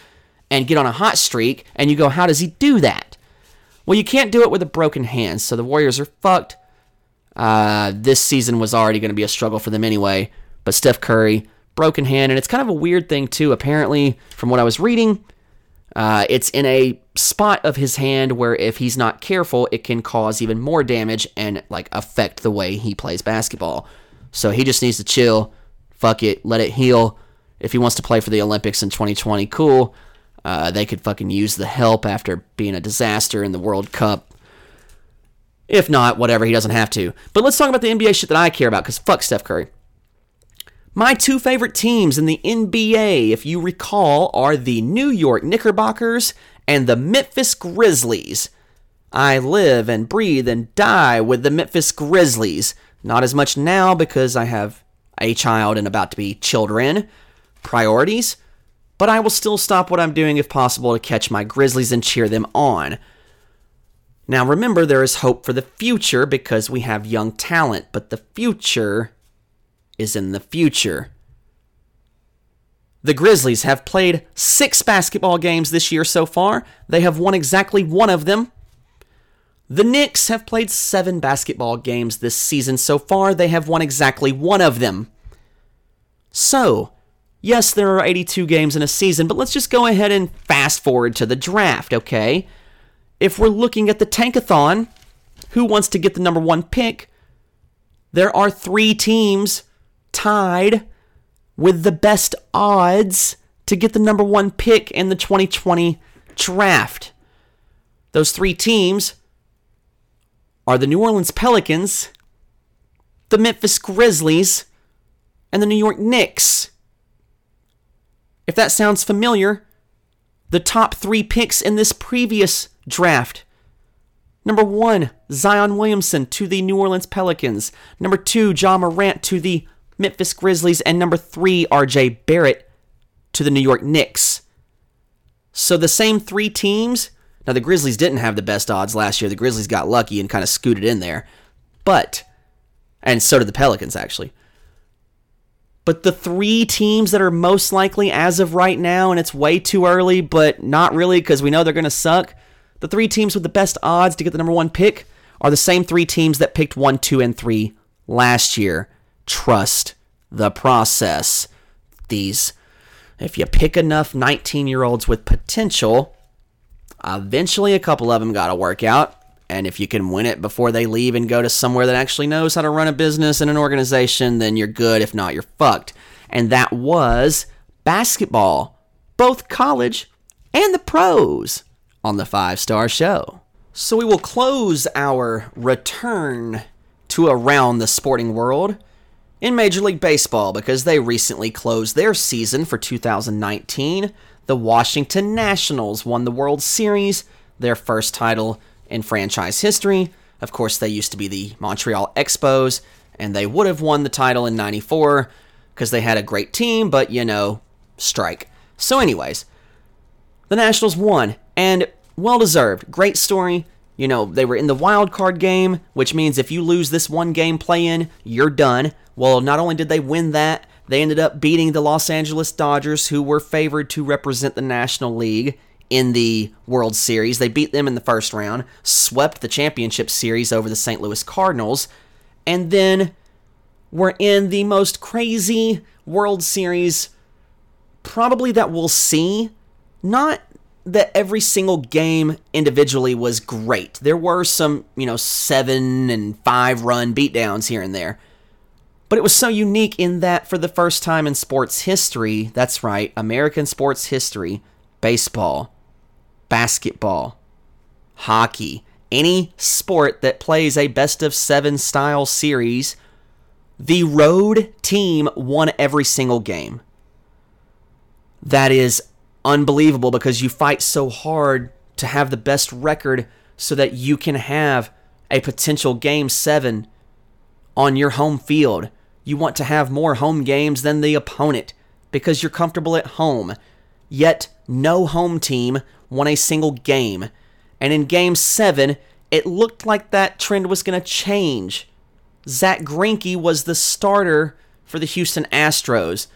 and get on a hot streak. And you go, how does he do that? Well, you can't do it with a broken hand, so the Warriors are fucked. Uh, this season was already going to be a struggle for them anyway, but Steph Curry, broken hand, and it's kind of a weird thing too. Apparently, from what I was reading, uh, it's in a spot of his hand where if he's not careful, it can cause even more damage and like affect the way he plays basketball. So he just needs to chill, fuck it, let it heal. If he wants to play for the Olympics in 2020, cool. Uh, they could fucking use the help after being a disaster in the World Cup. If not, whatever, he doesn't have to. But let's talk about the NBA shit that I care about, because fuck Steph Curry. My two favorite teams in the NBA, if you recall, are the New York Knickerbockers and the Memphis Grizzlies. I live and breathe and die with the Memphis Grizzlies. Not as much now because I have a child and about to be children. Priorities. But I will still stop what I'm doing if possible to catch my Grizzlies and cheer them on. Now remember, there is hope for the future because we have young talent, but the future is in the future. The Grizzlies have played six basketball games this year so far. They have won exactly one of them. The Knicks have played seven basketball games this season so far. They have won exactly one of them. So, yes, there are 82 games in a season, but let's just go ahead and fast forward to the draft, okay? If we're looking at the tankathon, who wants to get the number one pick? There are three teams tied with the best odds to get the number one pick in the 2020 draft. Those three teams are the New Orleans Pelicans, the Memphis Grizzlies, and the New York Knicks. If that sounds familiar, the top three picks in this previous draft. Number one, Zion Williamson to the New Orleans Pelicans. Number two, Ja Morant to the Memphis Grizzlies, and number three, RJ Barrett to the New York Knicks. So the same three teams. Now, the Grizzlies didn't have the best odds last year. The Grizzlies got lucky and kind of scooted in there. But, and so did the Pelicans, actually. But the three teams that are most likely as of right now, and it's way too early, but not really because we know they're going to suck. The three teams with the best odds to get the number one pick are the same three teams that picked one, two, and three last year trust the process. These, if you pick enough 19 year olds with potential, eventually a couple of them got to work out. And if you can win it before they leave and go to somewhere that actually knows how to run a business and an organization, then you're good. If not, you're fucked. And that was basketball, both college and the pros, on the five star show. So we will close our return to around the sporting world in Major League Baseball because they recently closed their season for 2019. The Washington Nationals won the World Series, their first title in franchise history. Of course, they used to be the Montreal Expos, and they would have won the title in 94 because they had a great team, but you know, strike. So, anyways, the Nationals won, and well deserved. Great story. You know, they were in the wild card game, which means if you lose this one game play in, you're done. Well, not only did they win that, they ended up beating the Los Angeles Dodgers, who were favored to represent the National League in the World Series. They beat them in the first round, swept the championship series over the St. Louis Cardinals, and then were in the most crazy World Series probably that we'll see. Not that every single game individually was great. There were some, you know, seven and five run beatdowns here and there. But it was so unique in that for the first time in sports history, that's right, American sports history, baseball, basketball, hockey, any sport that plays a best of seven style series, the road team won every single game. that is unbelievable because you fight so hard to have the best record so that you can have a potential game seven on your home field. You want to have more home games than the opponent because you're comfortable at home. Yet, no home team won a single game. And in game seven, it looked like that trend was going to change. Zack Greinke was the starter for the Houston Astros,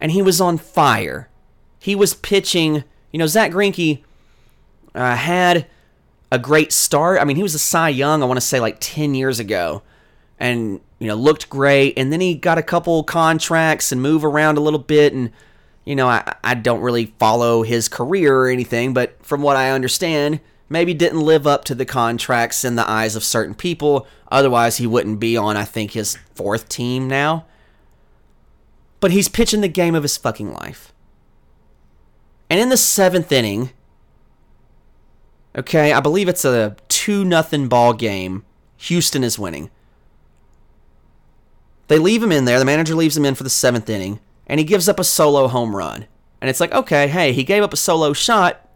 and he was on fire. He was pitching. You know, Zack Greinke uh, had a great start. I mean, he was a Cy Young, I want to say like 10 years ago, and, you know, looked great. And then he got a couple contracts and move around a little bit. And, you know, I, I don't really follow his career or anything, but from what I understand, maybe didn't live up to the contracts in the eyes of certain people. Otherwise, he wouldn't be on, I think, his fourth team now. But he's pitching the game of his fucking life. And in the seventh inning, okay, I believe it's a 2 nothing ball game. Houston is winning. They leave him in there. The manager leaves him in for the seventh inning, and he gives up a solo home run. And it's like, okay, hey, he gave up a solo shot.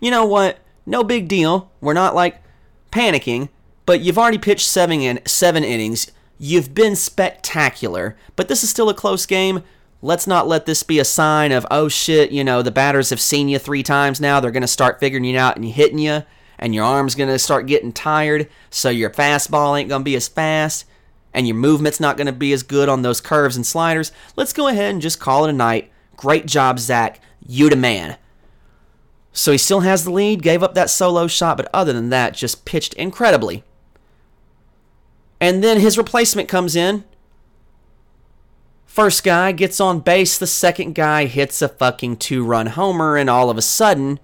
You know what? No big deal. We're not like panicking, but you've already pitched seven in seven innings. You've been spectacular, but this is still a close game. Let's not let this be a sign of, oh shit, you know, the batters have seen you three times now. They're going to start figuring you out and hitting you, and your arm's going to start getting tired, so your fastball ain't going to be as fast, and your movement's not going to be as good on those curves and sliders. Let's go ahead and just call it a night. Great job, Zack. You the man. So he still has the lead, gave up that solo shot, but other than that, just pitched incredibly. And then his replacement comes in. First guy gets on base, the second guy hits a fucking two run homer, and all of a sudden,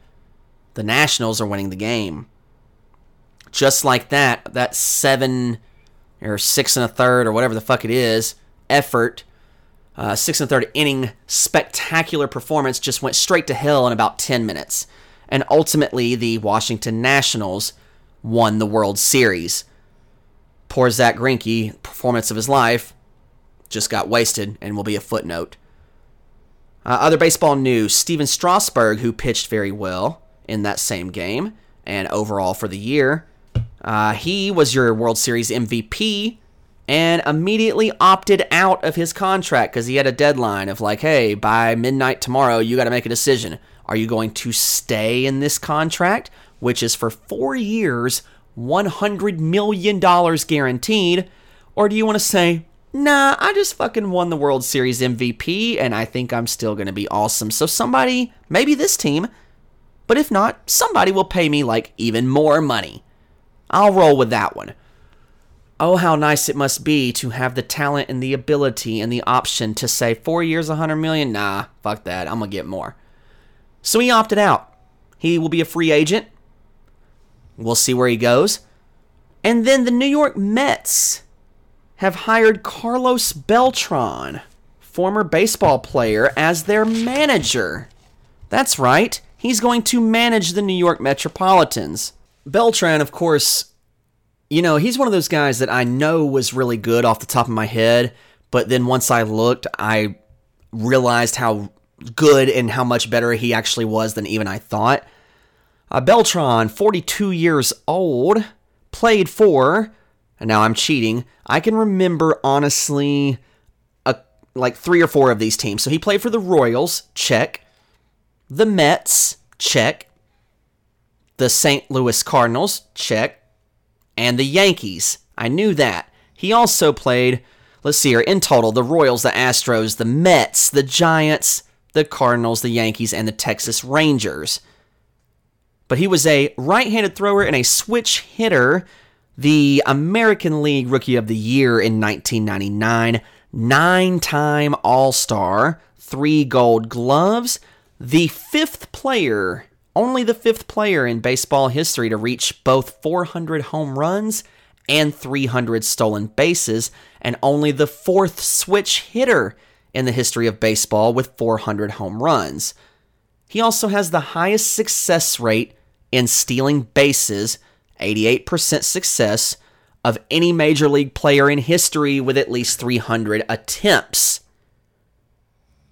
the Nationals are winning the game. Just like that, that seven or six and a third or whatever the fuck it is effort uh, six and a third inning spectacular performance just went straight to hell in about 10 minutes. And ultimately, the Washington Nationals won the World Series. Poor Zack Greinke, performance of his life, just got wasted and will be a footnote. Uh, other baseball news Stephen Strasburg, who pitched very well in that same game and overall for the year, uh, he was your World Series MVP and immediately opted out of his contract because he had a deadline of like, hey, by midnight tomorrow, you got to make a decision. Are you going to stay in this contract, which is for four years, $100 million guaranteed, or do you want to say, nah, I just fucking won the World Series MVP and I think I'm still going to be awesome. So somebody, maybe this team, but if not, somebody will pay me like even more money. I'll roll with that one. Oh, how nice it must be to have the talent and the ability and the option to say, four years, 100 million? Nah, fuck that. I'm going to get more. So he opted out. He will be a free agent. We'll see where he goes. And then the New York Mets have hired Carlos Beltran, former baseball player, as their manager. That's right. He's going to manage the New York Metropolitans. Beltran, of course, you know, he's one of those guys that I know was really good off the top of my head, but then once I looked, I realized how good and how much better he actually was than even I thought. Uh, Beltran, 42 years old, played for, and now I'm cheating. I can remember honestly, a, like three or four of these teams. So he played for the Royals, check. The Mets, check. The St. Louis Cardinals, check and the Yankees. I knew that. He also played, let's see here, in total, the Royals, the Astros, the Mets, the Giants, the Cardinals, the Yankees, and the Texas Rangers. But he was a right handed thrower and a switch hitter, the American League Rookie of the Year in 1999, nine time All Star, three gold gloves, the fifth player only the fifth player in baseball history to reach both 400 home runs and 300 stolen bases, and only the fourth switch hitter in the history of baseball with 400 home runs. He also has the highest success rate in stealing bases, 88% success, of any major league player in history with at least 300 attempts.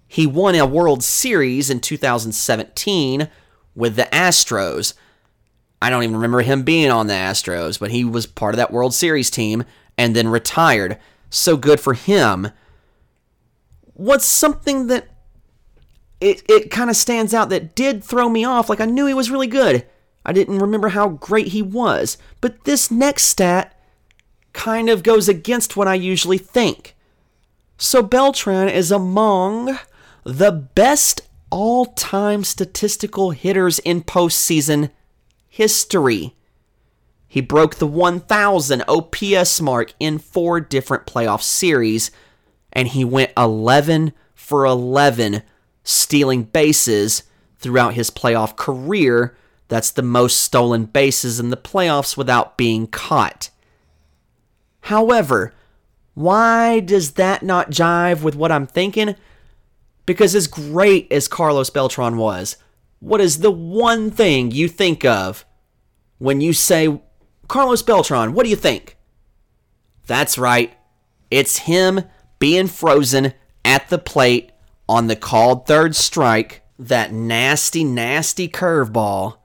He won a World Series in 2017 with the Astros. I don't even remember him being on the Astros, but he was part of that World Series team and then retired. So good for him. What's something that it, it kind of stands out that did throw me off? Like I knew he was really good. I didn't remember how great he was. But this next stat kind of goes against what I usually think. So Beltran is among the best all time statistical hitters in postseason history. He broke the 1000 OPS mark in four different playoff series, and he went 11 for 11 stealing bases throughout his playoff career. That's the most stolen bases in the playoffs without being caught. However, why does that not jive with what I'm thinking? Because as great as Carlos Beltran was, what is the one thing you think of when you say Carlos Beltran? What do you think? That's right. It's him being frozen at the plate on the called third strike, that nasty, nasty curveball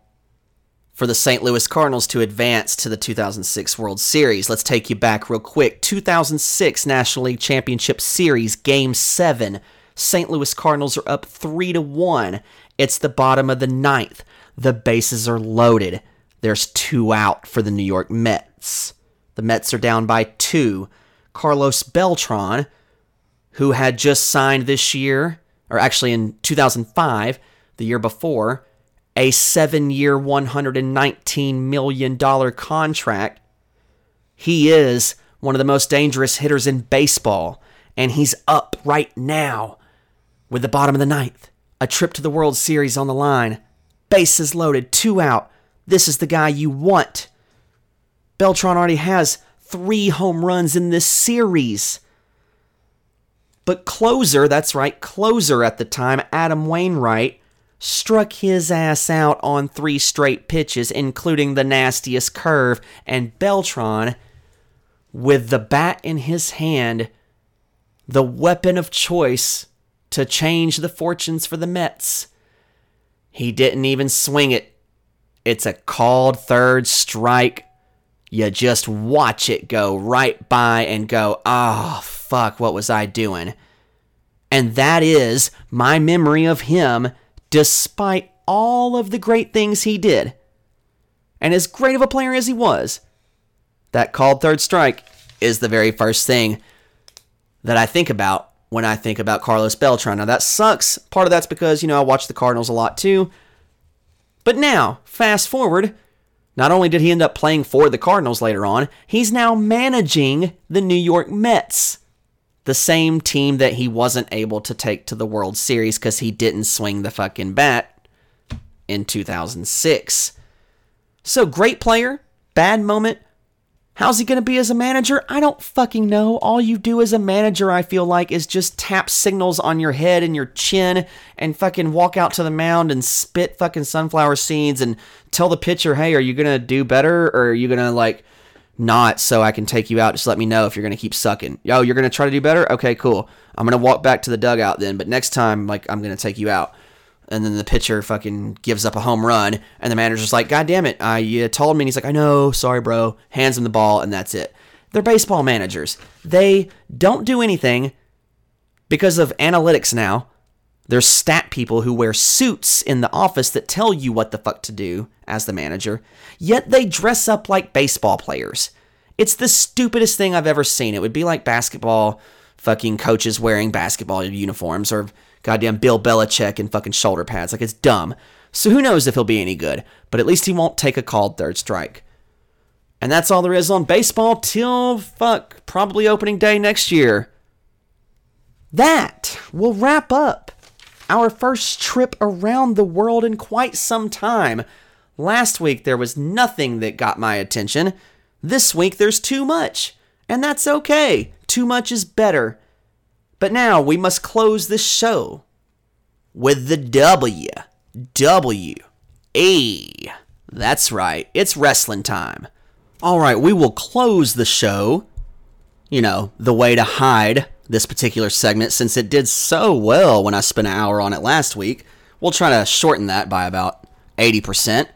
for the St. Louis Cardinals to advance to the 2006 World Series. Let's take you back real quick. 2006 National League Championship Series, Game 7. St. Louis Cardinals are up 3 to 1. It's the bottom of the ninth. The bases are loaded. There's two out for the New York Mets. The Mets are down by two. Carlos Beltran, who had just signed this year, or actually in 2005, the year before, a seven year, $119 million contract. He is one of the most dangerous hitters in baseball, and he's up right now with the bottom of the ninth. A trip to the World Series on the line. Bases loaded, two out. This is the guy you want. Beltran already has three home runs in this series. But closer, that's right, closer at the time, Adam Wainwright, struck his ass out on three straight pitches, including the nastiest curve, and Beltran, with the bat in his hand, the weapon of choice to change the fortunes for the Mets. He didn't even swing it. It's a called third strike. You just watch it go right by and go, oh, fuck, what was I doing? And that is my memory of him, despite all of the great things he did. And as great of a player as he was, that called third strike is the very first thing that I think about when I think about Carlos Beltran. Now, that sucks. Part of that's because, you know, I watch the Cardinals a lot too. But now, fast forward, not only did he end up playing for the Cardinals later on, he's now managing the New York Mets, the same team that he wasn't able to take to the World Series because he didn't swing the fucking bat in 2006. So, great player, bad moment, How's he going to be as a manager? I don't fucking know. All you do as a manager, I feel like, is just tap signals on your head and your chin and fucking walk out to the mound and spit fucking sunflower seeds and tell the pitcher, hey, are you going to do better or are you going to, like, not so I can take you out? Just let me know if you're going to keep sucking. Yo, you're going to try to do better? Okay, cool. I'm going to walk back to the dugout then, but next time, like, I'm going to take you out and then the pitcher fucking gives up a home run, and the manager's like, "God damn it, I you told me." And he's like, "I know, sorry, bro." Hands him the ball, and that's it. They're baseball managers. They don't do anything because of analytics now. There's stat people who wear suits in the office that tell you what the fuck to do as the manager, yet they dress up like baseball players. It's the stupidest thing I've ever seen. It would be like basketball fucking coaches wearing basketball uniforms or goddamn Bill Belichick in fucking shoulder pads. Like it's dumb. So who knows if he'll be any good, but at least he won't take a called third strike. And that's all there is on baseball till fuck, probably opening day next year. That will wrap up our first trip around the world in quite some time. Last week there was nothing that got my attention. This week there's too much. And that's okay. Too much is better. But now we must close this show with the W. W. A. That's right, it's wrestling time. All right, we will close the show, you know, the way to hide this particular segment since it did so well when I spent an hour on it last week. We'll try to shorten that by about 80%.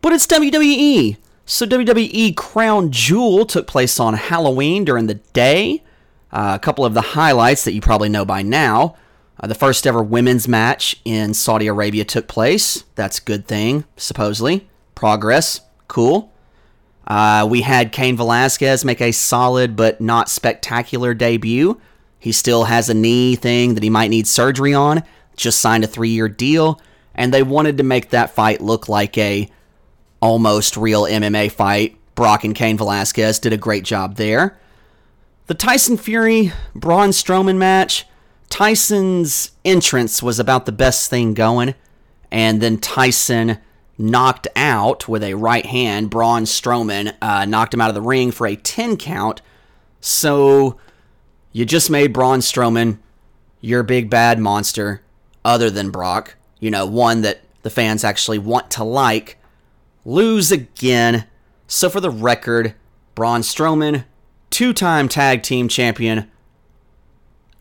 But it's WWE. So, WWE Crown Jewel took place on Halloween during the day. Uh, a couple of the highlights that you probably know by now. Uh, the first ever women's match in Saudi Arabia took place. That's a good thing, supposedly. Progress. Cool. Uh, we had Cain Velasquez make a solid but not spectacular debut. He still has a knee thing that he might need surgery on. Just signed a three year deal. And they wanted to make that fight look like a almost real MMA fight. Brock and Cain Velasquez did a great job there. The Tyson Fury Braun Strowman match, Tyson's entrance was about the best thing going, and then Tyson knocked out with a right hand. Braun Strowman uh, knocked him out of the ring for a 10 count. So you just made Braun Strowman your big bad monster, other than Brock. You know, one that the fans actually want to like lose again. So, for the record, Braun Strowman, two time tag team champion.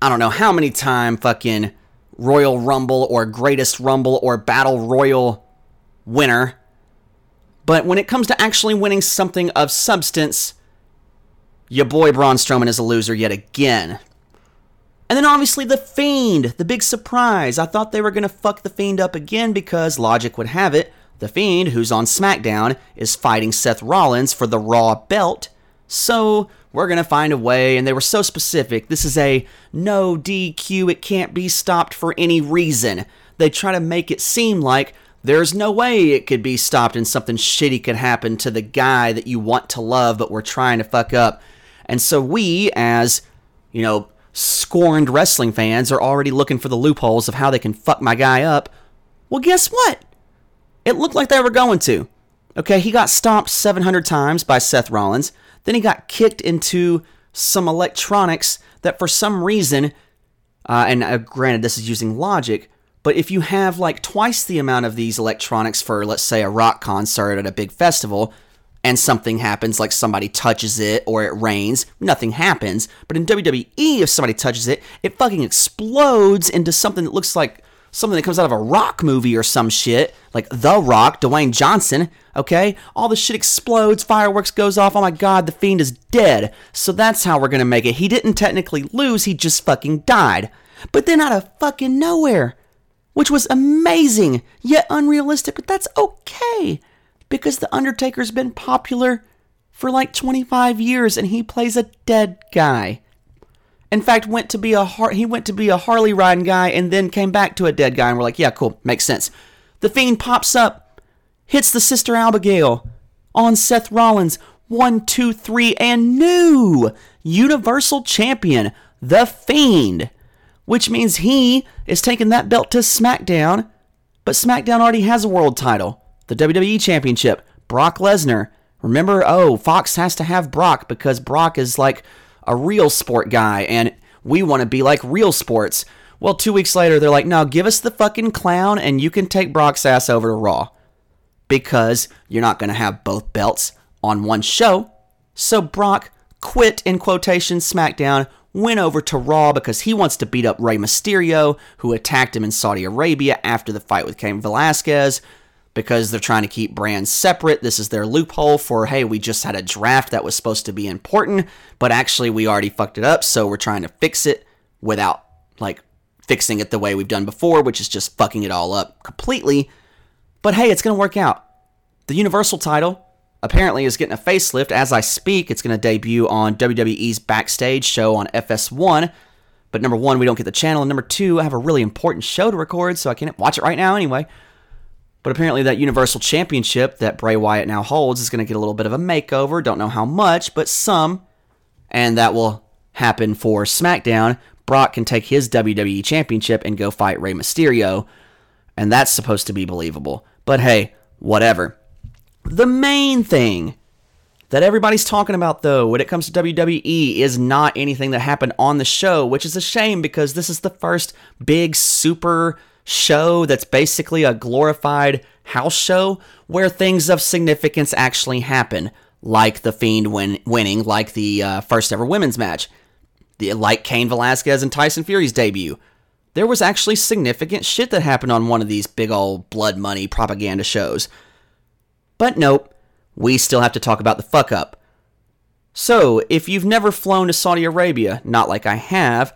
I don't know how many time fucking Royal Rumble or Greatest Rumble or Battle Royal winner. But when it comes to actually winning something of substance, your boy Braun Strowman is a loser yet again. And then obviously The Fiend, the big surprise. I thought they were going to fuck The Fiend up again because logic would have it the Fiend, who's on SmackDown, is fighting Seth Rollins for the Raw belt. So we're going to find a way, and they were so specific. This is a no DQ, it can't be stopped for any reason. They try to make it seem like there's no way it could be stopped and something shitty could happen to the guy that you want to love, but we're trying to fuck up. And so we, as, you know, scorned wrestling fans, are already looking for the loopholes of how they can fuck my guy up. Well, guess what? It looked like they were going to. Okay, he got stomped 700 times by Seth Rollins. Then he got kicked into some electronics that for some reason, uh, and uh, granted, this is using logic, but if you have like twice the amount of these electronics for, let's say, a rock concert at a big festival, and something happens, like somebody touches it or it rains, nothing happens. But in WWE, if somebody touches it, it fucking explodes into something that looks like something that comes out of a rock movie or some shit, like The Rock, Dwayne Johnson, okay? All the shit explodes, fireworks goes off. Oh my god, the fiend is dead. So that's how we're gonna make it. He didn't technically lose, he just fucking died. But then out of fucking nowhere, which was amazing, yet unrealistic, but that's okay. Because The Undertaker's been popular for like 25 years and he plays a dead guy in fact went to be a Har- he went to be a Harley riding guy and then came back to a dead guy and we're like, yeah, cool, makes sense. The Fiend pops up, hits the Sister Abigail on Seth Rollins, one, two, three, and new Universal Champion, The Fiend, which means he is taking that belt to SmackDown, but SmackDown already has a world title, the WWE Championship. Brock Lesnar. Remember, oh, Fox has to have Brock because Brock is like a real sport guy, and we want to be like real sports. Well, two weeks later, they're like, no, give us the fucking clown, and you can take Brock's ass over to Raw. Because you're not going to have both belts on one show. So Brock quit, in quotation, SmackDown, went over to Raw because he wants to beat up Rey Mysterio, who attacked him in Saudi Arabia after the fight with Cain Velasquez because they're trying to keep brands separate. This is their loophole for, hey, we just had a draft that was supposed to be important, but actually we already fucked it up, so we're trying to fix it without, like, fixing it the way we've done before, which is just fucking it all up completely. But hey, it's going to work out. The Universal title apparently is getting a facelift as I speak. It's going to debut on WWE's Backstage show on FS1. But number one, we don't get the channel. And number two, I have a really important show to record, so I can't watch it right now anyway. But apparently, that Universal Championship that Bray Wyatt now holds is going to get a little bit of a makeover. Don't know how much, but some. And that will happen for SmackDown. Brock can take his WWE Championship and go fight Rey Mysterio. And that's supposed to be believable. But hey, whatever. The main thing that everybody's talking about, though, when it comes to WWE, is not anything that happened on the show, which is a shame because this is the first big super show that's basically a glorified house show where things of significance actually happen, like The Fiend win- winning, like the uh, first ever women's match. The, like Cain Velasquez and Tyson Fury's debut. There was actually significant shit that happened on one of these big old blood money propaganda shows. But nope, we still have to talk about the fuck up. So, if you've never flown to Saudi Arabia, not like I have,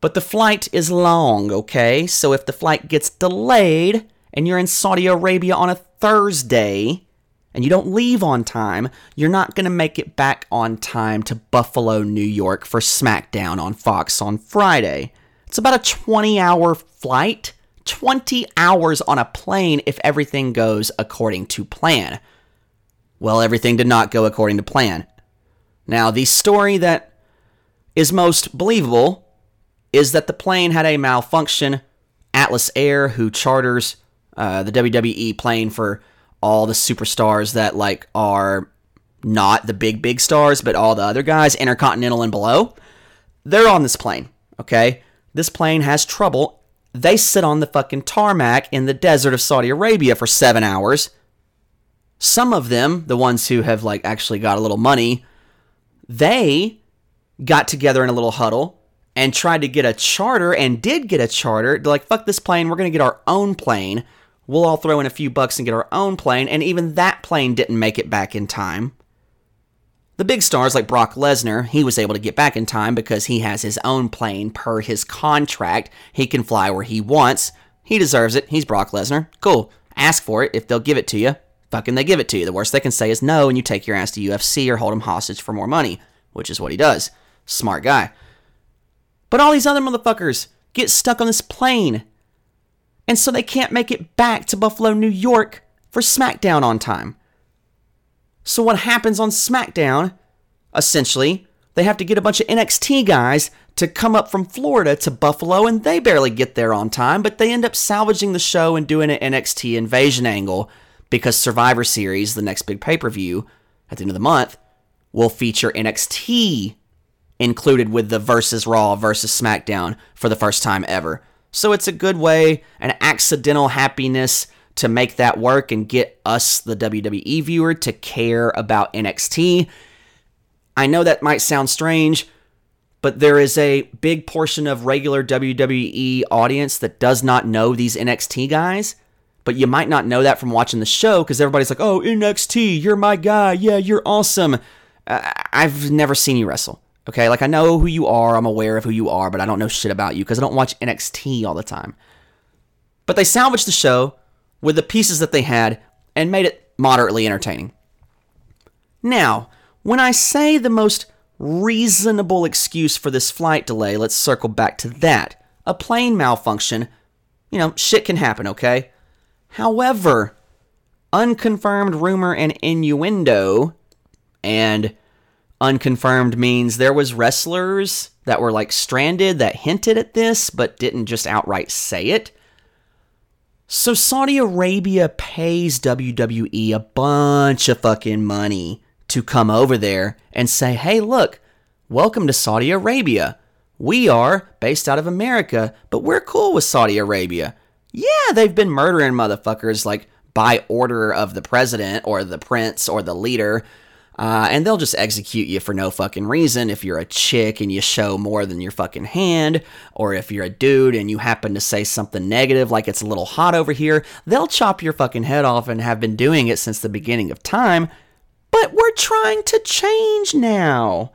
but the flight is long, okay? So if the flight gets delayed and you're in Saudi Arabia on a Thursday and you don't leave on time, you're not going to make it back on time to Buffalo, New York for SmackDown on Fox on Friday. It's about a 20 hour flight, 20 hours on a plane if everything goes according to plan. Well, everything did not go according to plan. Now, the story that is most believable is that the plane had a malfunction. Atlas Air, who charters uh, the WWE plane for all the superstars that like are not the big big stars, but all the other guys, Intercontinental and below, they're on this plane. Okay, this plane has trouble. They sit on the fucking tarmac in the desert of Saudi Arabia for seven hours. Some of them, the ones who have like actually got a little money, they got together in a little huddle and tried to get a charter and did get a charter. They're like, fuck this plane, we're going to get our own plane. We'll all throw in a few bucks and get our own plane. And even that plane didn't make it back in time. The big stars like Brock Lesnar, he was able to get back in time because he has his own plane per his contract. He can fly where he wants. He deserves it. He's Brock Lesnar. Cool. Ask for it. If they'll give it to you, fucking they give it to you. The worst they can say is no, and you take your ass to UFC or hold him hostage for more money, which is what he does. Smart guy. But all these other motherfuckers get stuck on this plane. And so they can't make it back to Buffalo, New York for SmackDown on time. So what happens on SmackDown? Essentially, they have to get a bunch of NXT guys to come up from Florida to Buffalo, and they barely get there on time, but they end up salvaging the show and doing an NXT invasion angle because Survivor Series, the next big pay per view at the end of the month, will feature NXT included with the versus Raw versus SmackDown for the first time ever. So it's a good way, an accidental happiness to make that work and get us, the WWE viewer, to care about NXT. I know that might sound strange, but there is a big portion of regular WWE audience that does not know these NXT guys. But you might not know that from watching the show because everybody's like, oh, NXT, you're my guy. Yeah, you're awesome. Uh, I've never seen you wrestle. Okay, like I know who you are, I'm aware of who you are, but I don't know shit about you because I don't watch NXT all the time. But they salvaged the show with the pieces that they had and made it moderately entertaining. Now, when I say the most reasonable excuse for this flight delay, let's circle back to that. A plane malfunction, you know, shit can happen, okay? However, unconfirmed rumor and innuendo and unconfirmed means there was wrestlers that were like stranded that hinted at this but didn't just outright say it. So Saudi Arabia pays WWE a bunch of fucking money to come over there and say, "Hey, look, welcome to Saudi Arabia. We are based out of America, but we're cool with Saudi Arabia." Yeah, they've been murdering motherfuckers like by order of the president or the prince or the leader uh, and they'll just execute you for no fucking reason if you're a chick and you show more than your fucking hand, or if you're a dude and you happen to say something negative like it's a little hot over here, they'll chop your fucking head off and have been doing it since the beginning of time. But we're trying to change now.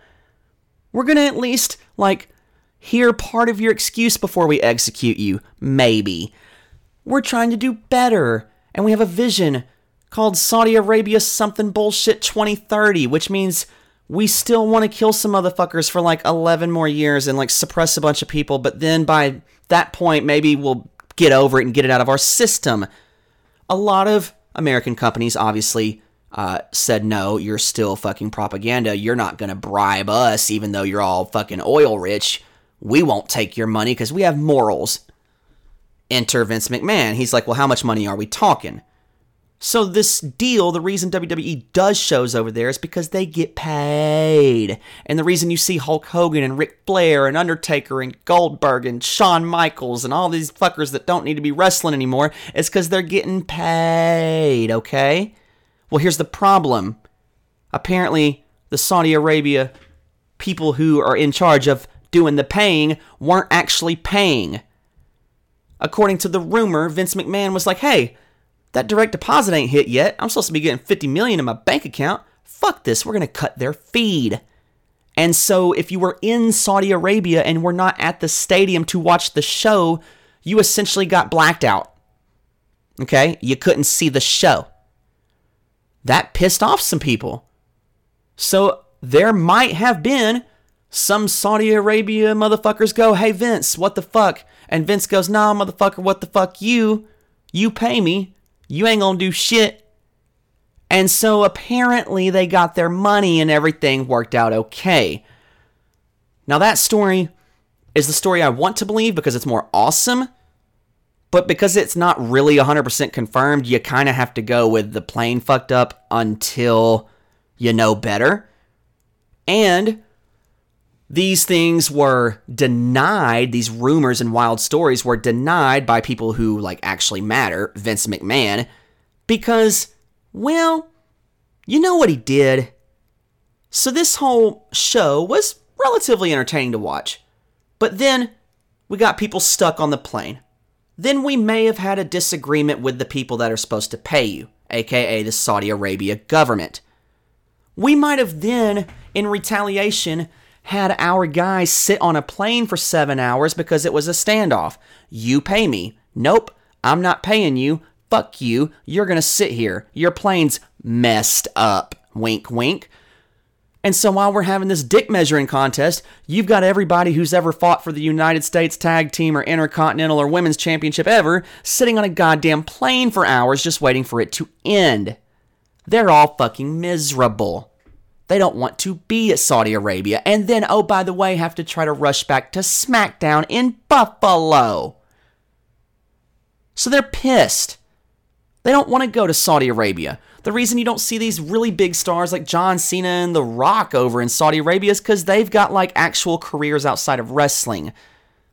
We're gonna at least, like, hear part of your excuse before we execute you, maybe. We're trying to do better, and we have a vision called Saudi Arabia something bullshit 2030, which means we still want to kill some motherfuckers for like 11 more years and like suppress a bunch of people, but then by that point, maybe we'll get over it and get it out of our system. A lot of American companies obviously uh, said, no, you're still fucking propaganda. You're not going to bribe us, even though you're all fucking oil rich. We won't take your money because we have morals. Enter Vince McMahon. He's like, well, how much money are we talking? So this deal, the reason WWE does shows over there is because they get paid. And the reason you see Hulk Hogan and Ric Flair and Undertaker and Goldberg and Shawn Michaels and all these fuckers that don't need to be wrestling anymore is because they're getting paid, okay? Well, here's the problem. Apparently, the Saudi Arabia people who are in charge of doing the paying weren't actually paying. According to the rumor, Vince McMahon was like, "Hey, that direct deposit ain't hit yet. I'm supposed to be getting 50 million in my bank account. Fuck this. We're going to cut their feed." And so if you were in Saudi Arabia and were not at the stadium to watch the show, you essentially got blacked out. Okay? You couldn't see the show. That pissed off some people. So there might have been some Saudi Arabia motherfuckers go, hey Vince, what the fuck? And Vince goes, nah, motherfucker, what the fuck you? You pay me. You ain't gonna do shit. And so apparently they got their money and everything worked out okay. Now that story is the story I want to believe because it's more awesome. But because it's not really 100% confirmed, you kind of have to go with the plane fucked up until you know better. And these things were denied, these rumors and wild stories were denied by people who like actually matter, Vince McMahon, because well, you know what he did? So this whole show was relatively entertaining to watch. But then we got people stuck on the plane. Then we may have had a disagreement with the people that are supposed to pay you, aka the Saudi Arabia government. We might have then, in retaliation, had our guys sit on a plane for seven hours because it was a standoff. You pay me. Nope, I'm not paying you. Fuck you. You're gonna sit here. Your plane's messed up. Wink, wink. And so while we're having this dick measuring contest, you've got everybody who's ever fought for the United States Tag Team or Intercontinental or Women's Championship ever sitting on a goddamn plane for hours just waiting for it to end. They're all fucking miserable. They don't want to be at Saudi Arabia and then, oh, by the way, have to try to rush back to SmackDown in Buffalo. So they're pissed. They don't want to go to Saudi Arabia. The reason you don't see these really big stars like John Cena and The Rock over in Saudi Arabia is because they've got like actual careers outside of wrestling.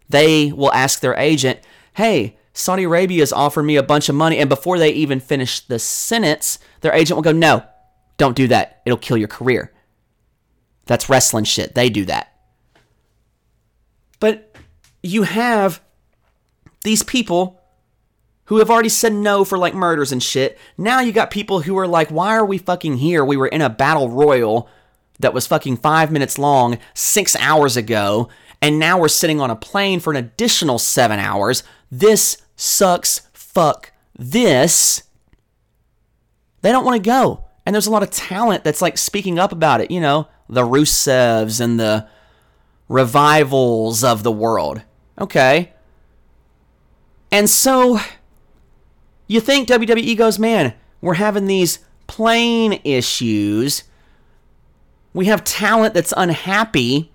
They will ask their agent, hey, Saudi Arabia has offered me a bunch of money. And before they even finish the sentence, their agent will go, no, don't do that. It'll kill your career. That's wrestling shit. They do that. But you have these people who have already said no for like murders and shit. Now you got people who are like, why are we fucking here? We were in a battle royal that was fucking five minutes long six hours ago, and now we're sitting on a plane for an additional seven hours. This sucks. Fuck this. They don't want to go. And there's a lot of talent that's like speaking up about it, you know, the Rusevs and the revivals of the world. Okay. And so you think WWE goes, man, we're having these plane issues. We have talent that's unhappy.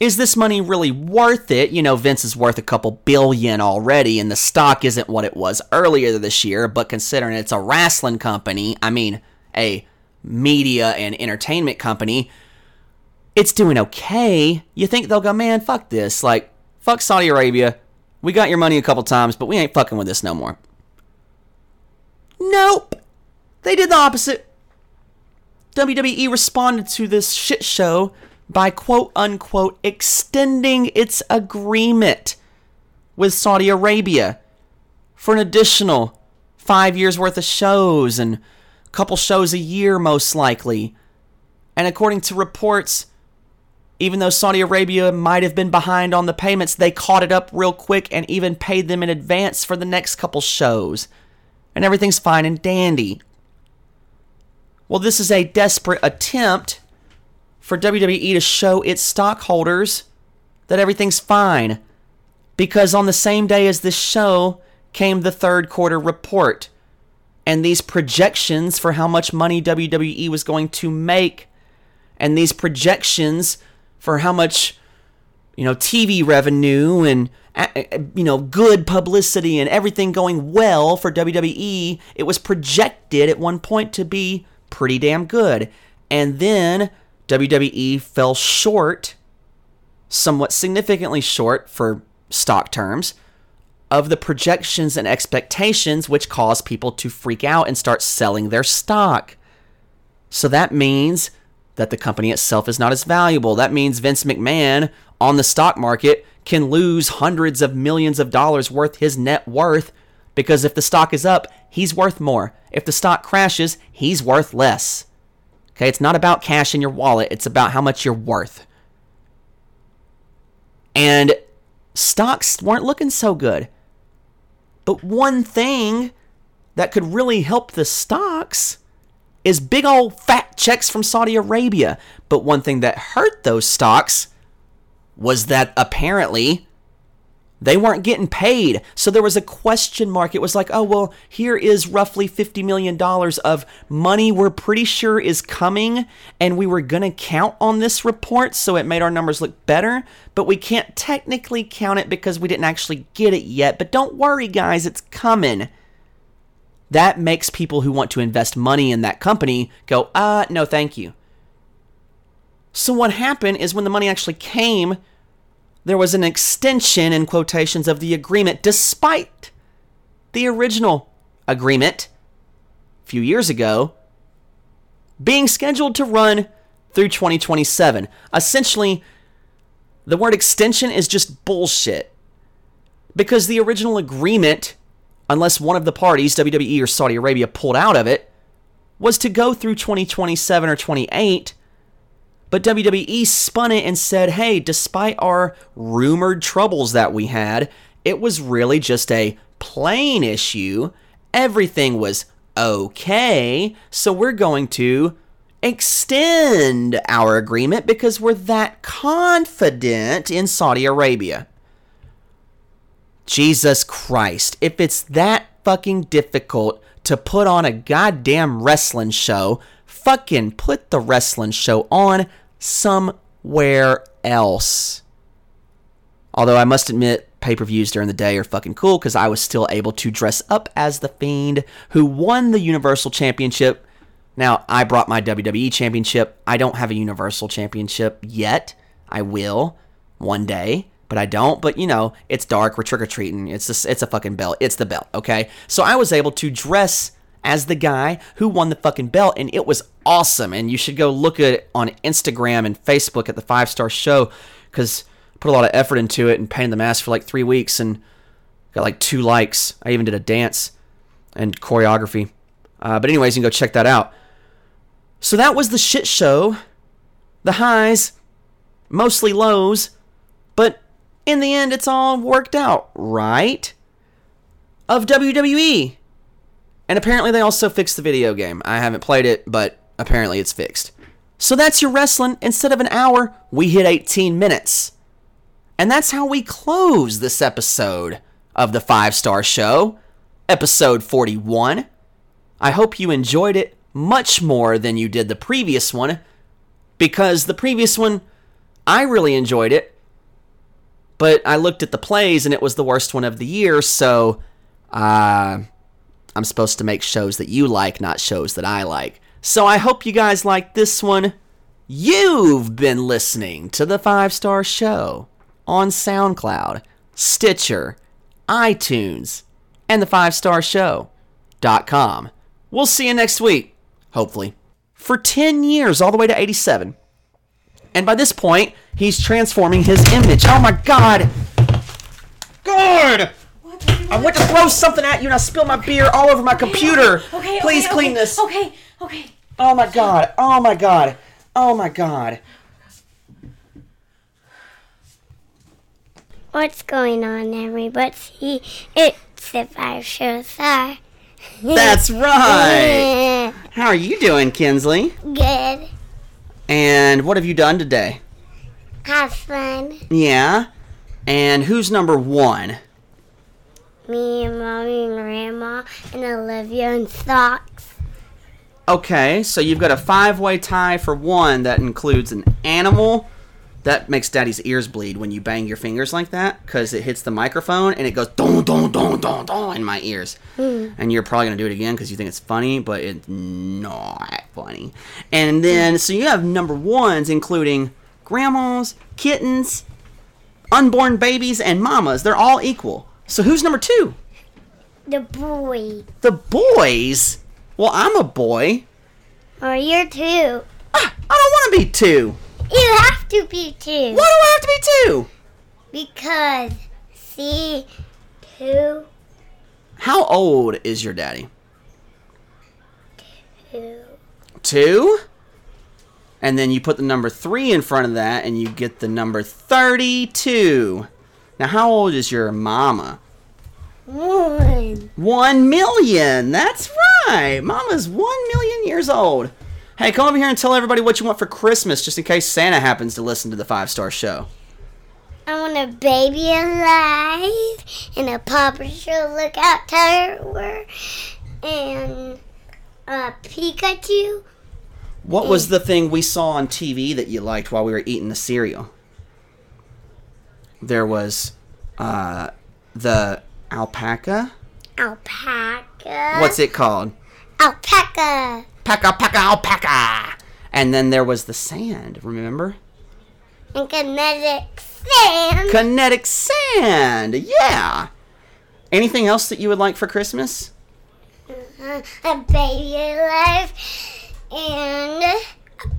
Is this money really worth it? You know, Vince is worth a couple billion already, and the stock isn't what it was earlier this year, but considering it's a wrestling company, I mean, a media and entertainment company, it's doing okay. You think they'll go, man, fuck this. Like, fuck Saudi Arabia. We got your money a couple times, but we ain't fucking with this no more. Nope. They did the opposite. WWE responded to this shit show by quote unquote extending its agreement with Saudi Arabia for an additional five years worth of shows and couple shows a year, most likely. And according to reports, even though Saudi Arabia might have been behind on the payments, they caught it up real quick and even paid them in advance for the next couple shows and everything's fine and dandy. Well, this is a desperate attempt for WWE to show its stockholders that everything's fine. Because on the same day as this show came the third quarter report. And these projections for how much money WWE was going to make, and these projections for how much, you know, TV revenue and you know, good publicity and everything going well for WWE, it was projected at one point to be pretty damn good. And then WWE fell short, somewhat significantly short for stock terms, of the projections and expectations, which cause people to freak out and start selling their stock. So that means that the company itself is not as valuable. That means Vince McMahon on the stock market can lose hundreds of millions of dollars worth his net worth because if the stock is up, he's worth more. If the stock crashes, he's worth less. Okay, it's not about cash in your wallet, it's about how much you're worth. And stocks weren't looking so good. But one thing that could really help the stocks is big old fat checks from Saudi Arabia. But one thing that hurt those stocks was that apparently they weren't getting paid. So there was a question mark. It was like, oh, well, here is roughly $50 million of money we're pretty sure is coming, and we were going to count on this report, so it made our numbers look better, but we can't technically count it because we didn't actually get it yet. But don't worry, guys, it's coming. That makes people who want to invest money in that company go, uh, no, thank you. So what happened is when the money actually came, there was an extension in quotations of the agreement despite the original agreement a few years ago being scheduled to run through 2027. Essentially, the word extension is just bullshit. Because the original agreement, unless one of the parties, WWE or Saudi Arabia, pulled out of it, was to go through 2027 or 28 but WWE spun it and said, hey, despite our rumored troubles that we had, it was really just a plane issue. Everything was okay. So we're going to extend our agreement because we're that confident in Saudi Arabia. Jesus Christ, if it's that fucking difficult to put on a goddamn wrestling show, fucking put the wrestling show on somewhere else. Although I must admit, pay per views during the day are fucking cool because I was still able to dress up as The Fiend, who won the Universal Championship. Now, I brought my WWE Championship. I don't have a Universal Championship yet. I will one day, but I don't. But you know, it's dark. We're trick or treating. It's a, it's a fucking belt. It's the belt. Okay, so I was able to dress as the guy who won the fucking belt, and it was awesome. And you should go look at it on Instagram and Facebook at the Five Star Show because put a lot of effort into it and painted the mask for like three weeks and got like two likes. I even did a dance and choreography. Uh, but anyways, you can go check that out. So that was the shit show. The highs, mostly lows, but in the end, it's all worked out, right? Of WWE. And apparently, they also fixed the video game. I haven't played it, but apparently, it's fixed. So that's your wrestling. Instead of an hour, we hit 18 minutes. And that's how we close this episode of the Five Star Show, episode 41. I hope you enjoyed it much more than you did the previous one, because the previous one, I really enjoyed it. But I looked at the plays and it was the worst one of the year, so uh, I'm supposed to make shows that you like, not shows that I like. So I hope you guys like this one. You've been listening to The Five Star Show on SoundCloud, Stitcher, iTunes, and the 5 Star Show.com. We'll see you next week, hopefully. For 10 years, all the way to 87. And by this point, he's transforming his image. Oh my god! God! I went to throw something at you and I spilled my beer all over my computer. Okay, okay Please okay, clean okay, this. Okay, okay. Oh my god. Oh my god. Oh my god. What's going on, everybody? It's the Five Show Star. That's right. How are you doing, Kinsley? Good. And what have you done today? Have fun. Yeah. And who's number one? Me and Mommy and Grandma and Olivia and Socks. Okay, so you've got a five way tie for one that includes an animal. That makes daddy's ears bleed when you bang your fingers like that because it hits the microphone and it goes don don don don don in my ears. Hmm. And you're probably gonna do it again because you think it's funny, but it's not funny. And then so you have number ones including grandmas, kittens, unborn babies, and mamas. They're all equal. So who's number two? The boy. The boys. Well, I'm a boy. Or you're two. Ah, I don't want to be two? You have to be two. Why do I have to be two? Because see, two, How old is your daddy? two. Two? And then you put the number three in front of that and you get the number 32. Now, how old is your mama? One. One million. That's right. Mama's one million years old. Hey, come over here and tell everybody what you want for Christmas, just in case Santa happens to listen to the five star show. I want a baby alive and a Paw Patrol lookout tower and a Pikachu. What was the thing we saw on TV that you liked while we were eating the cereal? There was uh, the alpaca. Alpaca. What's it called? Alpaca. Paca, paca, alpaca. And then there was the sand, remember? And kinetic sand. Kinetic sand. Yeah. Anything else that you would like for Christmas? Uh, a baby alive and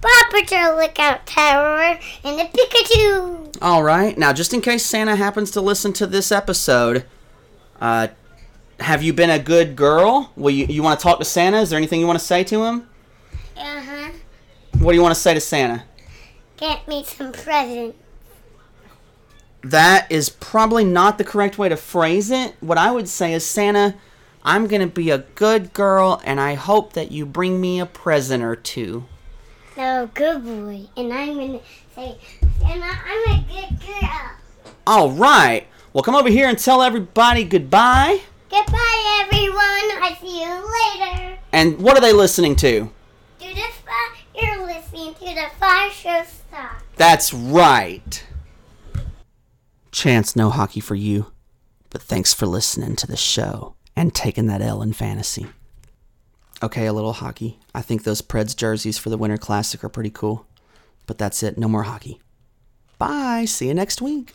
Paw Patrol lookout tower and the Pikachu. All right. Now, just in case Santa happens to listen to this episode, uh, have you been a good girl? Will you you want to talk to Santa? Is there anything you want to say to him? Uh huh. What do you want to say to Santa? Get me some presents. That is probably not the correct way to phrase it. What I would say is, Santa, I'm going to be a good girl, and I hope that you bring me a present or two. No, good boy. And I'm gonna say, Santa, I'm a good girl. All right. Well, come over here and tell everybody goodbye. Goodbye, everyone. I see you later. And what are they listening to? Do the fi- You're listening to the Fire Show Stop. That's right. Chance, no hockey for you. But thanks for listening to the show and taking that L in fantasy. Okay, a little hockey. I think those Preds jerseys for the Winter Classic are pretty cool. But that's it. No more hockey. Bye. See you next week.